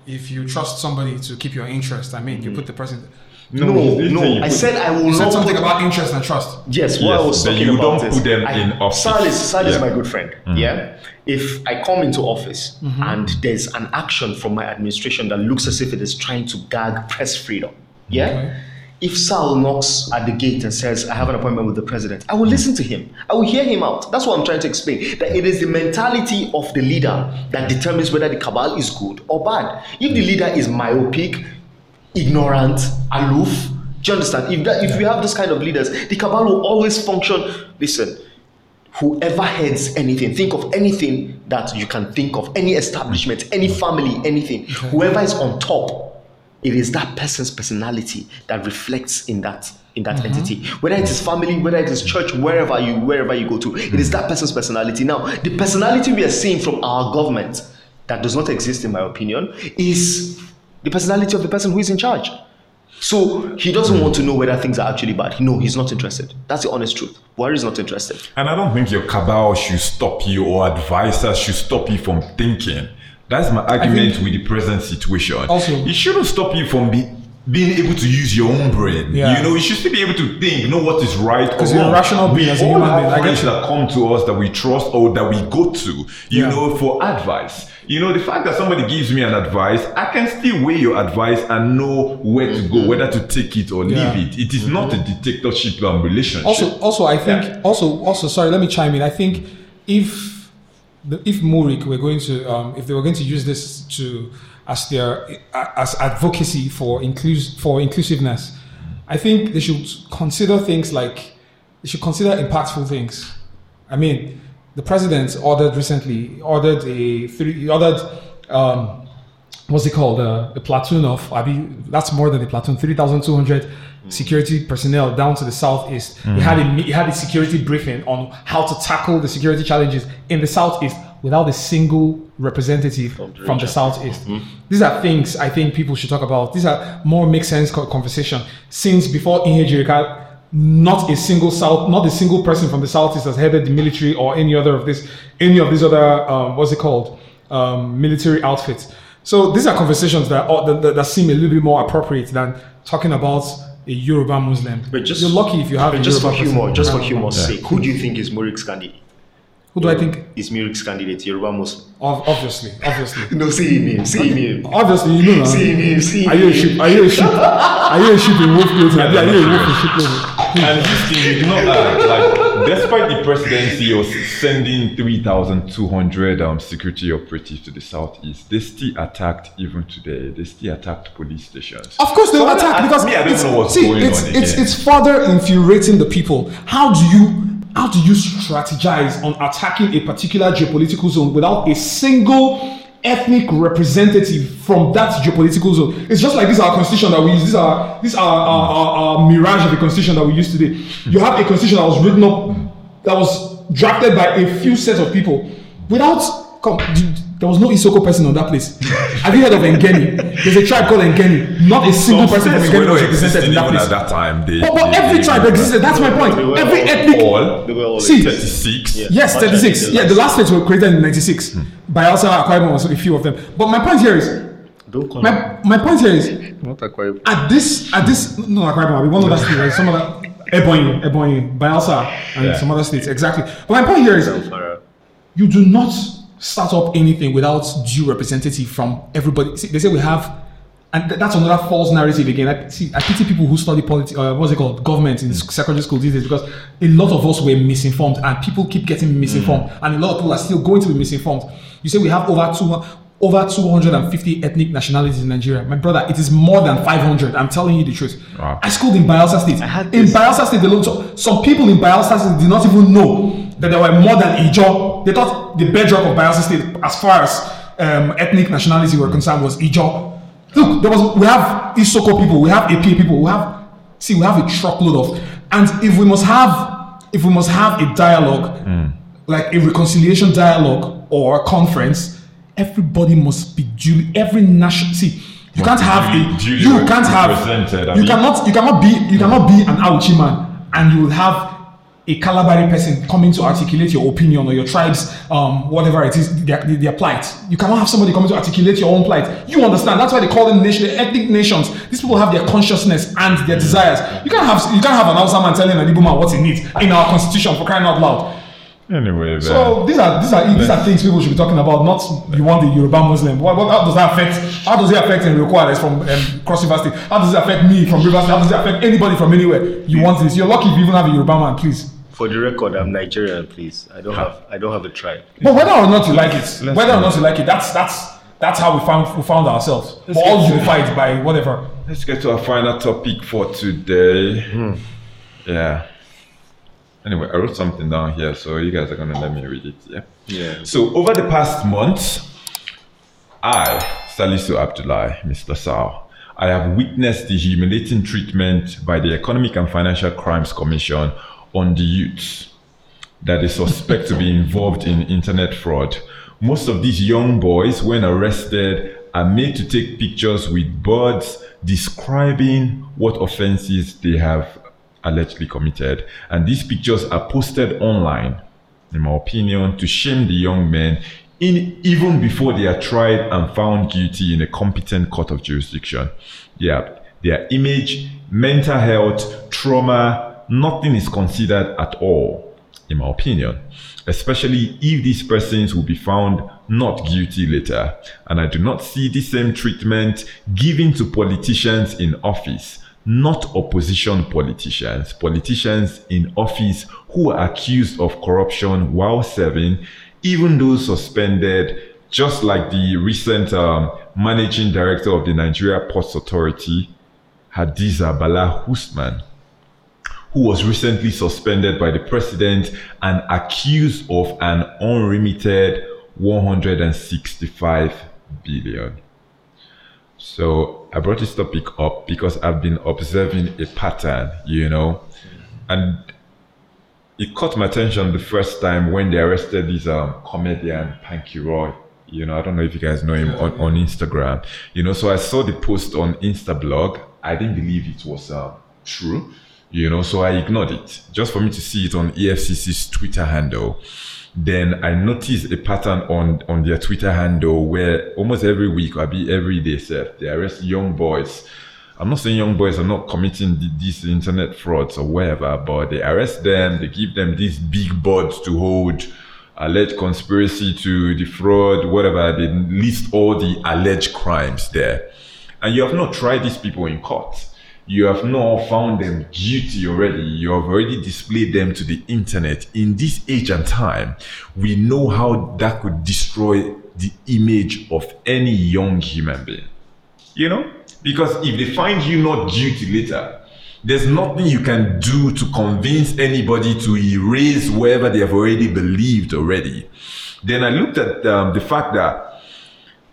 if you trust somebody to keep your interest, I Mm-hmm. mean, you put the person. No, you no. I put- said I will You said not something put- about interest and trust. Yes, what I Yes, was then talking you about don't is put them I- in office. Sal is, Sal is my good friend. Mm-hmm. Yeah. If I come into office mm-hmm. and there's an action from my administration that looks as if it is trying to gag press freedom, yeah. Okay. If Sal knocks at the gate and says, I have an appointment with the president, I will listen to him. I will hear him out. That's what I'm trying to explain. That it is the mentality of the leader that determines whether the cabal is good or bad. If the leader is myopic, ignorant, aloof. Do you understand? If that, if we have this kind of leaders, the cabal will always function. Listen, whoever heads anything, think of anything that you can think of, any establishment, any family, anything. Whoever is on top, it is that person's personality that reflects in that in that mm-hmm. entity. Whether it is family, whether it is church, wherever you wherever you go to, it is that person's personality. Now, the personality we are seeing from our government that does not exist, in my opinion, is the personality of the person who is in charge. So he doesn't want to know whether things are actually bad. No, he's not interested. That's the honest truth. Buhari is not interested. And I don't think your cabal should stop you or advisors should stop you from thinking. That's my argument with the present situation. Also- it shouldn't stop you from be, being able to use your own brain. Yeah. You know, you should still be able to think, know what is right Because you're a rational being we as a all human have being. I get friends you. that come to us that we trust or that we go to, you Yeah. know, for advice. You know, the fact that somebody gives me an advice, I can still weigh your advice and know where to go, whether to take it or Yeah. leave it. It is not a dictatorship um, relationship. Also, also, I think Yeah. also, also, sorry, let me chime in. I think if the, if MURIC were going to, um, if they were going to use this to as their as advocacy for inclus for inclusiveness, I think they should consider things like they should consider impactful things. I mean, the president ordered recently ordered a three ordered um, what's it called? Uh, a platoon of, I mean, that's more than a platoon, 3,200 security personnel down to the southeast. He, had a, he had a security briefing on how to tackle the security challenges in the southeast without a single representative from the, southeast. These are things I think people should talk about. These are more make sense conversation. Since before Ihejirika, not a single south, not a single person from the southeast has headed the military or any other of this, any of these other, um, what's it called, um, military outfits. So these are conversations that, are- that, that, that seem a little bit more appropriate than talking about a Yoruba Muslim. But just- You're lucky if you have But a just for Yoruba person humor, just for around. humor's sake, who do you think is MURIC's candidate? Who do I think? Is MURIC's candidate Yoruba Muslim? Ob- Obviously, obviously. No, see him, see him. Obviously, you know. See him, see Are you a sheep? Are you a sheep? Are you a sheep in wolf clothing? Are you a wolf in sheep clothing? And this thing, you do not act like, despite the presidency of sending 3,200 um, security operatives to the southeast, they still attacked even today. They still attacked police stations. Of course they will So, attack because me, I don't know what's see, going it's, on it's, again. it's further infuriating the people. How do you how do you strategize on attacking a particular geopolitical zone without a single ethnic representative from that geopolitical zone? It's just like this our constitution that we use. This are this our, our, our mirage of a constitution that we use today. You have a constitution that was written up that was drafted by a few set of people without come. There was no Isoko person on that place. Have you heard of Engenni? There's a tribe called Engenni. Not a single Some person from states were Engenni not was represented in that place. at that time. They, But, but they- every they- tribe existed. That's my point. Were Every all- ethnic. all They were all See, 36. Yeah. Yes, 36. the Yeah, the last states were created in 96. Hmm. Bayelsa, Akwa Ibom was a few of them. But my point here is, Don't call my, my point here is, Not Akwa at this, at this, no, Akwa Ibom, we one other state, right? some other, Ebonyi, Ebonyi, Bayelsa, and Yeah. some other states, exactly. But my point here is, you do not start up anything without due representative from everybody. See, they say we have, and th- that's another false narrative again. I see, I pity people who study politics, uh, what's it called, government in secondary school these days because a lot of us were misinformed, and people keep getting misinformed, and a lot of people are still going to be misinformed. You say we have over two. Over 250 ethnic nationalities in Nigeria. My brother, it is more than 500. I'm telling you the truth. Wow. I schooled in Bayelsa State. had In Bayelsa State so some people in Bayelsa State did not even know that there were more than Ijo. They thought the bedrock of Bayelsa State, as far as um, ethnic nationality were concerned, was Ijo. Look, there was we have Isoko people, we have APA people, we have see, we have a truckload of, and if we must have, if we must have a dialogue, like a reconciliation dialogue or conference, everybody must be duly every national see. You can't have a you can't have you cannot you cannot be you cannot be an Auchi man and you will have a Kalabari person coming to articulate your opinion or your tribe's um, whatever it is their, their plight. You cannot have somebody coming to articulate your own plight. You understand? That's why they call them nation, ethnic nations. These people have their consciousness and their desires. You can't have you can't have an Hausa man telling an Igbo man what he needs in our constitution for crying out loud. Anyway. So these are these are these are things people should be talking about. Not you want the Yoruba Muslim. What, what how does that affect? How does it affect Enrico Alex from um, Cross River State? How does it affect me from River State? How does it affect anybody from anywhere? You want this? You're lucky if you even have a Yoruba man, please. For the record, I'm Nigerian, please. I don't have I don't have a tribe. But whether or not you like it, let's whether or not you like it, that's that's that's how we found we found ourselves. We're all unified by whatever. Let's get to our final topic for today. Hmm. Yeah. Anyway, I wrote something down here, so you guys are gonna let me read it. Yeah. Yeah. So over the past month, I, Salisu Abdullah, Mr. Sao, I have witnessed the humiliating treatment by the Economic and Financial Crimes Commission on the youths that they suspect to be involved in internet fraud. Most of these young boys, when arrested, are made to take pictures with birds describing what offenses they have allegedly committed. And these pictures are posted online, in my opinion, to shame the young men in even before they are tried and found guilty in a competent court of jurisdiction. Yeah, their image, mental health, trauma, nothing is considered at all, in my opinion. Especially if these persons will be found not guilty later. And I do not see the same treatment given to politicians in office, not opposition politicians, politicians in office who are accused of corruption while serving, even those suspended, just like the recent um, managing director of the Nigeria Ports Authority, Hadiza Bala Usman, who was recently suspended by the president and accused of an unremitted 165 billion. So I brought this topic up because I've been observing a pattern, you know, and it caught my attention the first time when they arrested this um, comedian Panky Roy. You know, I don't know if you guys know him on, on Instagram. You know, so I saw the post on Instablog. I didn't believe it was uh, true. You know, so I ignored it just for me to see it on EFCC's Twitter handle. Then I noticed a pattern on on their Twitter handle where almost every week or be every day, set they arrest young boys. I'm not saying young boys are not committing th- these internet frauds or whatever, but they arrest them, they give them these big boards to hold, alleged conspiracy to defraud, whatever. They list all the alleged crimes there. And you have not tried these people in court. You have not found them guilty already. You have already displayed them to the internet. In this age and time, we know how that could destroy the image of any young human being. You know? Because if they find you not guilty later, there's nothing you can do to convince anybody to erase wherever they have already believed already. Then I looked at um, the fact that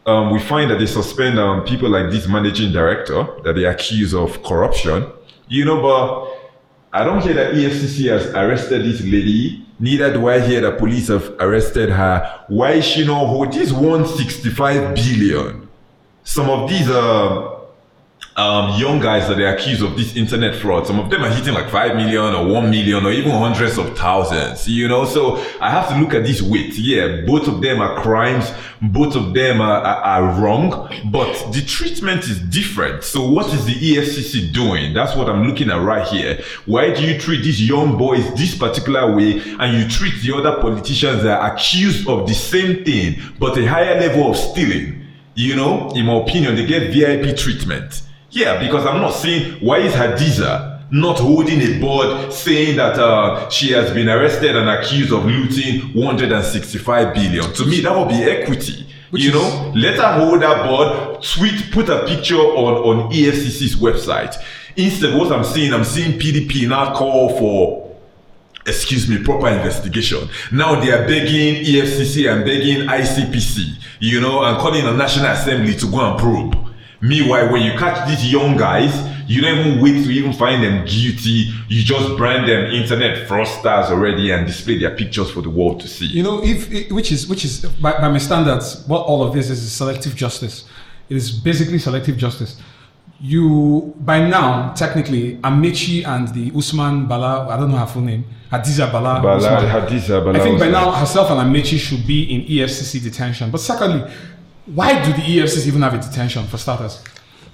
um, we find that they suspend um, people like this managing director that they accuse of corruption. You know, but I don't hear that EFCC has arrested this lady. Neither do I hear that police have arrested her. Why is she not hold this 165 billion? Some of these uh, um, young guys that they accused of this internet fraud, some of them are hitting like 5 million or 1 million or even hundreds of thousands, you know? So I have to look at this weight. Yeah, both of them are crimes, both of them are, are, are wrong, but the treatment is different. So what is the EFCC doing? That's what I'm looking at right here. Why do you treat these young boys this particular way and you treat the other politicians that are accused of the same thing, but a higher level of stealing? You know, in my opinion, they get VIP treatment. Yeah, because I'm not saying why is Hadiza not holding a board saying that uh, she has been arrested and accused of looting 165 billion. To me, that would be equity. you know, let her hold that board, tweet, put a picture on, on EFCC's website. Instead, what I'm seeing, I'm seeing PDP now call for excuse me, proper investigation. Now they are begging EFCC and begging ICPC, you know, and calling the National Assembly to go and probe. Meanwhile, when you catch these young guys, you don't even wait to even find them guilty. You just brand them internet fraudsters already and display their pictures for the world to see. You know, if which is which is by, by my standards, what all of this is is selective justice. It is basically selective justice. you by now technically Amaechi and the Usman Bala, I don't know her full name, Hadiza Bala. Bala. Hadiza Bala I think by now herself and Amaechi should be in EFCC detention. But secondly, why do the E EFCC even have a detention for starters?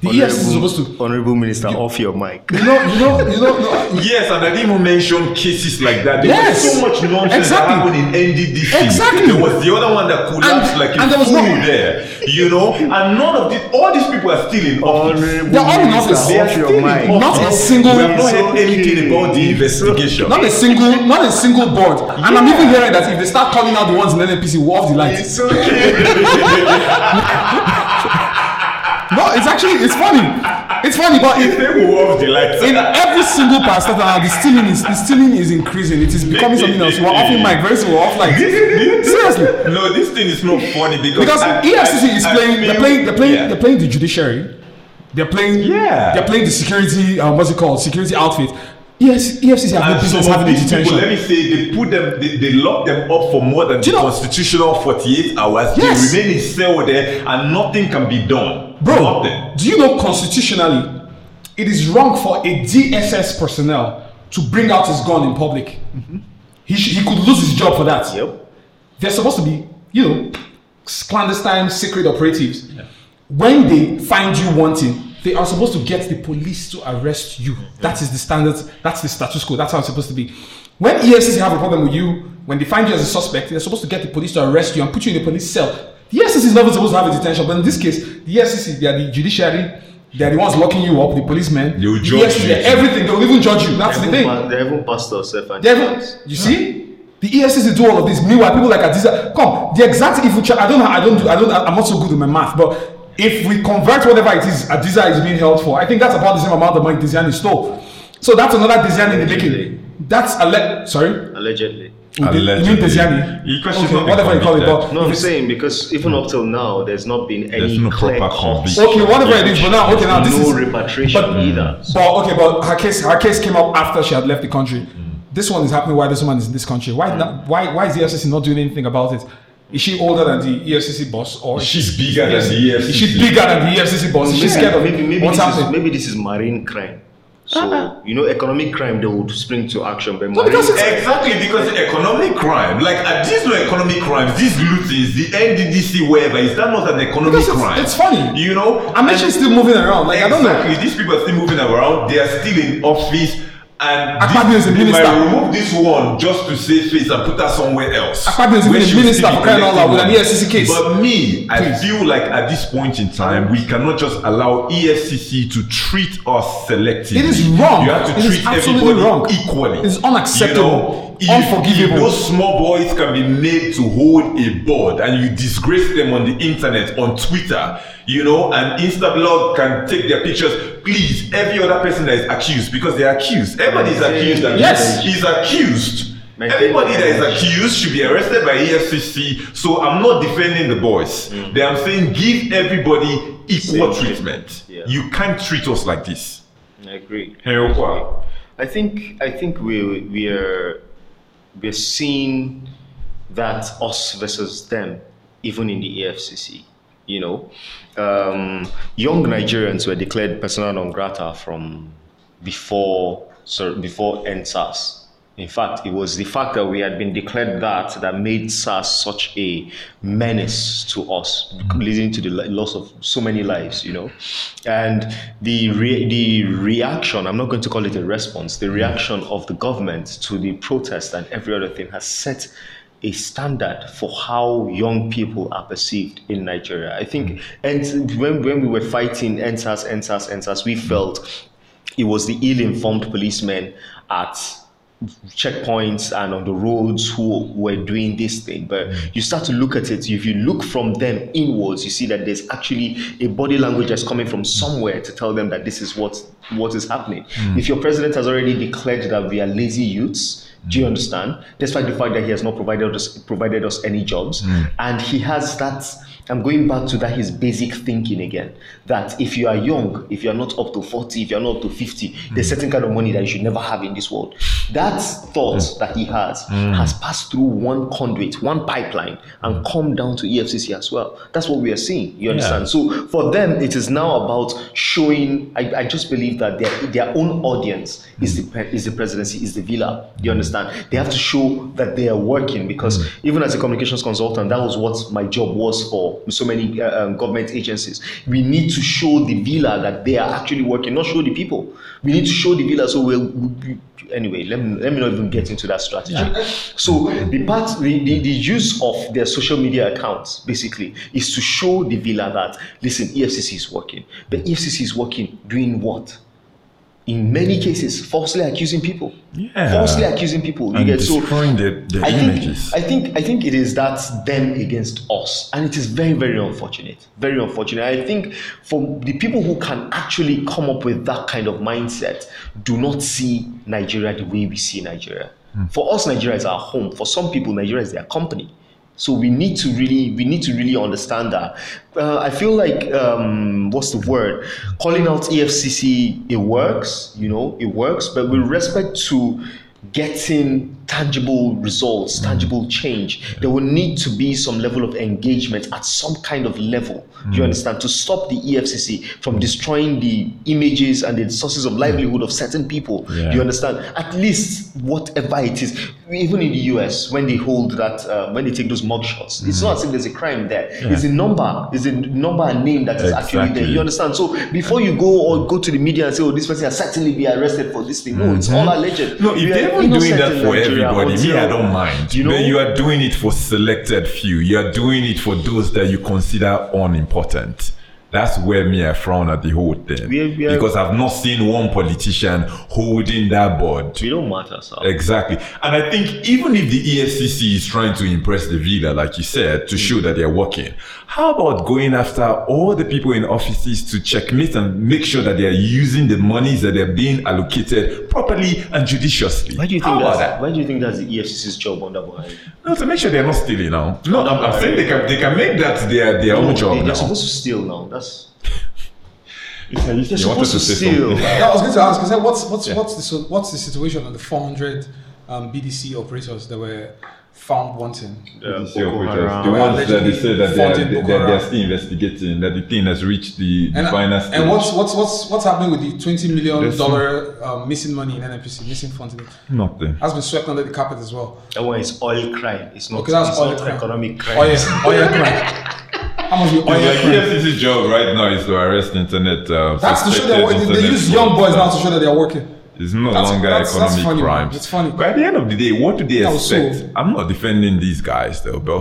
The EFCC is supposed to. Honorable Minister, off your mic. You know, you know, you know. No, Yes, and I didn't even mention cases like that. There Yes. was so much nonsense Exactly. that happened in NDDC. Exactly. There was the other one that collapsed And- like a and there was fool no- there. You know, and none of this, all these people are still in office. Honorable They're all in Minister, office. They are off still your in mic. office. Not a single- We have not heard anything about the investigation. not a single, not a single board. And I'm even hearing that if they start calling out the ones in NNPC, we'll off the lights. It's okay. No, it's actually it's funny. It's funny, but If if, they will off the lights. in every single parastatal now, the stealing is the stealing is increasing. It is becoming something else. We're offing mic very soon. We're off like seriously No, this thing is not funny because because I- EFCC I- is I playing. They're playing. They're playing. Yeah. They're playing the judiciary. They're playing. Yeah. They're playing the security. Um, what's it called? Security outfit. Yes, EFCC have no And business some of having a these people, detention. let me say, they put them, they, they lock them up for more than Do the you know- constitutional 48 hours. Yes. They remain in cell there, and nothing can be done. Bro, do you know constitutionally, it is wrong for a DSS personnel to bring out his gun in public. He, sh- he could lose his job for that. Yep. They're supposed to be, you know, clandestine secret operatives. When they find you wanting, they are supposed to get the police to arrest you. That is the standard. That's the status quo. That's how it's supposed to be. When EFCC have a problem with you, when they find you as a suspect, they're supposed to get the police to arrest you and put you in a police cell. The EFCC is never supposed to have a detention, but in this case, the EFCC, they are the judiciary, they are the ones locking you up, the policemen. They will the judge EFCC, you. everything. They will even judge you. That's the They thing. pa- they even passed us self They haven't- you see, the EFCC do all of this. Meanwhile, people like Adiza, come, the exact if you check, I don't know, I don't do, I don't, I'm not so good with my math, but if we convert whatever it is Adiza is being held for, I think that's about the same amount of money Diezani stole. So that's another Diezani in the making. That's a le- sorry. allegedly. You mean Allegedly. Diezani? You question Okay, not whatever you call it, but No, I'm saying because even up till now, there's not been any There's no clear proper cut. conviction. Okay, whatever it is, but now, okay, now this no is repatriation but- either. But okay, but her case, her case came up after she had left the country. Mm. This one is happening while this woman is in this country. Why, mm. not, why, why is the EFCC not doing anything about it? Is she older than the EFCC boss, or She's she- bigger than the E Is she bigger than the EFCC boss? Is she scared of maybe maybe what's this is, happening? maybe this is marine crime. So you know, economic crime they would spring to action, but No, because it's- Exactly because economic crime, like uh, these no economic crimes, these lootings, the NDDC, whatever, is that not an economic Because it's- crime? it's funny. you know. I mean, she's still moving around. Like I don't know. exactly. These people are still moving around. They are still in office, and Akpabio is a minister. might remove this one just to save face and put her somewhere else. Akpabio is a minister for crying out loud with an EFCC case. But me, I feel like at this point in time, we cannot just allow EFCC to treat us selectively. It is wrong. You have to It is treat absolutely everybody wrong. equally. It is unacceptable. You know, if- Unforgivable. If those small boys can be made to hold a board and you disgrace them on the internet, on Twitter, you know, and Instablog can take their pictures, please, every other person that is accused, because they are accused. Everybody is accused and Yes. is accused. Everybody that is accused should be arrested by EFCC. So I'm not defending the boys. Mm. Then I'm saying give everybody equal Same treatment. Yeah. You can't treat us like this. I agree. Hey, Okwa. I think I think we we are we're seeing that us versus them, even in the EFCC. You know, um, young Nigerians were declared persona non grata from before before EndSARS. In fact, it was the fact that we had been declared that that made SARS such a menace to us, leading to the loss of so many lives, you know. And the re- the reaction, I'm not going to call it a response, the reaction of the government to the protest and every other thing has set a standard for how young people are perceived in Nigeria. I think and when, when we were fighting EndSARS, EndSARS, EndSARS, we felt it was the ill-informed policemen at checkpoints and on the roads who were doing this thing but mm. you start to look at it. If you look from them inwards you see that there's actually a body language that's coming from somewhere to tell them that this is what what is happening. Mm. If your president has already declared that we are lazy youths mm. do you understand? Despite the fact that he has not provided us provided us any jobs and he has that I'm going back to that his basic thinking again. That if you are young, if you are not up to 40, if you are not up to 50, there's mm. certain kind of money that you should never have in this world. That thought that he has mm. has passed through one conduit, one pipeline, and mm. come down to EFCC as well. That's what we are seeing. You understand? So for them, it is now about showing. I, I just believe that their their own audience is the is the presidency, is the villa. You understand? They have to show that they are working because even as a communications consultant, that was what my job was for so many uh, um, government agencies. We need to show the villa that they are actually working, not show the people. We need to show the villa so we'll. we- Anyway, let me let me not even get into that strategy. So the part, the, the, the use of their social media accounts basically is to show the villa that listen, EFCC is working, but EFCC is working doing what? In many cases, falsely accusing people. Yeah. Falsely accusing people. You And get so their- their I think. I think I think it is that them against us, and it is very very unfortunate. Very unfortunate. I think for the people who can actually come up with that kind of mindset, do not see Nigeria the way we see Nigeria. Hmm. For us, Nigeria is our home. For some people, Nigeria is their company. So we need to really, we need to really understand that. Uh, I feel like, um, what's the word? Calling out EFCC, it works, you know, it works. But with respect to getting tangible results, mm. tangible change, there will need to be some level of engagement at some kind of level. You mm. understand? To stop the EFCC from destroying the images and the sources of livelihood of certain people. Yeah. You understand? At least whatever it is, even in the US, when they hold that, uh, when they take those mug shots, it's mm. not as if there's a crime there. It's a number, it's a number and name that is actually there. You understand? So before you go or go to the media and say, oh, this person has certainly be arrested for this thing, no, it's mm-hmm. all alleged. No, if they're even doing that for Nigeria everybody, me, I don't mind. You know, but you are doing it for selected few. You are doing it for those that you consider unimportant. That's where me I frown at the whole thing We are- we are- because I've not seen one politician holding that board. we don't matter, sir. Exactly. And I think even if the E EFCC is trying to impress the villa, like you said, to mm. show that they're working, how about going after all the people in offices to checkmate and make sure that they're using the monies that they're being allocated properly and judiciously? Why do you How think about that's, that? Why do you think that's the EFCC's job under Buhari? No, to make sure they're not stealing now. No, I'm, I'm saying they can they can make that their their own job they, now. they're supposed to steal now. That's You they're wanted supposed to say steal. Yeah, I was going to ask. I said, what's what's Yeah. what's the what's the situation on the 400 um, BDC operators that were found wanting? The Boko Haram. the ones that they Allegedly say that they are, they, Boko they are still investigating, that the thing has reached the, the And, final stage. and what's what's what's what's happening with the 20 million There's dollar um, missing money in NNPC, missing funding? Nothing. Has been swept under the carpet as well. That one is oil crime. It's not, Okay, that's it's oil not crime. economic crime. Oil, oil crime. How much be oil It's like crime? EFCC's job right now is to arrest internet. Uh, That's to show suspected that they, they internet use young boys now to show that they are working. It's no That's- longer that's- that's economic funny, crimes. It's funny. But at the end of the day, what do they expect? so- I'm not defending these guys though, bro.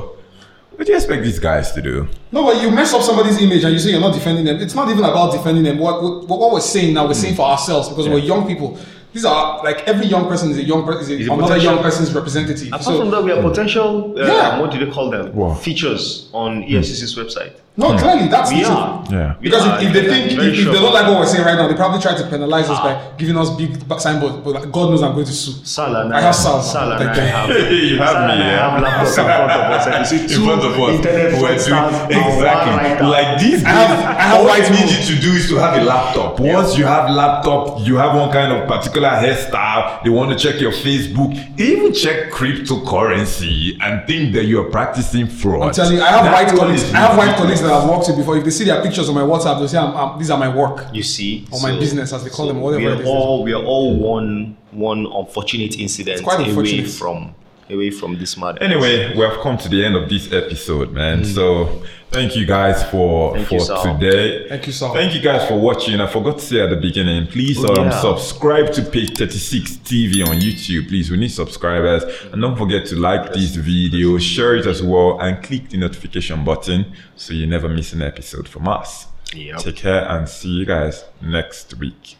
What do you expect these guys to do? No, but you mess up somebody's image and you say you're not defending them. It's not even about defending them. What what, what we're saying now, we're saying for ourselves because we're young people. These are like every young person is a young person, is, Is a, a another young person's representative. Apart So from that, we have potential. Uh, Yeah. What do they call them? What? Features on E EFCC's website. No, hmm. clearly that's We the are. truth. Yeah. Because if, if they think if, if sure. they don't like what we're saying right now, they probably try to penalize us ah. by giving us big signboards. But like, God knows I'm going to sue. Salah and I have Salah. Salah and Like I that. have. you have Salah me, and I yeah. have laptops in front of us. And you see in front of us. internet We're doing exactly like these. I have- I have all white you need you to do is to have a laptop. Once you have laptop, you have one kind of particular hairstyle. They want to check your Facebook. They even check cryptocurrency and think that you are practicing fraud. I'm telling you, I have white one colleagues. I have white ridiculous. Colleagues that I've worked with before. If they see their pictures on my WhatsApp, they'll say, I'm, I'm, "These are my work." You see, Or my business, as they call them, whatever We are is. all we are all one one unfortunate incident quite away from away from this matter. Anyway, we have come to the end of this episode, man. So thank you guys for Thank for you, today. Thank you, Sal. Thank you guys for watching. I forgot to say at the beginning, please Oh, um, yeah. subscribe to page 36 TV on YouTube. Please, we need subscribers. And don't forget to like this video, share it as well, and click the notification button so you never miss an episode from us. Yep. Take care and see you guys next week.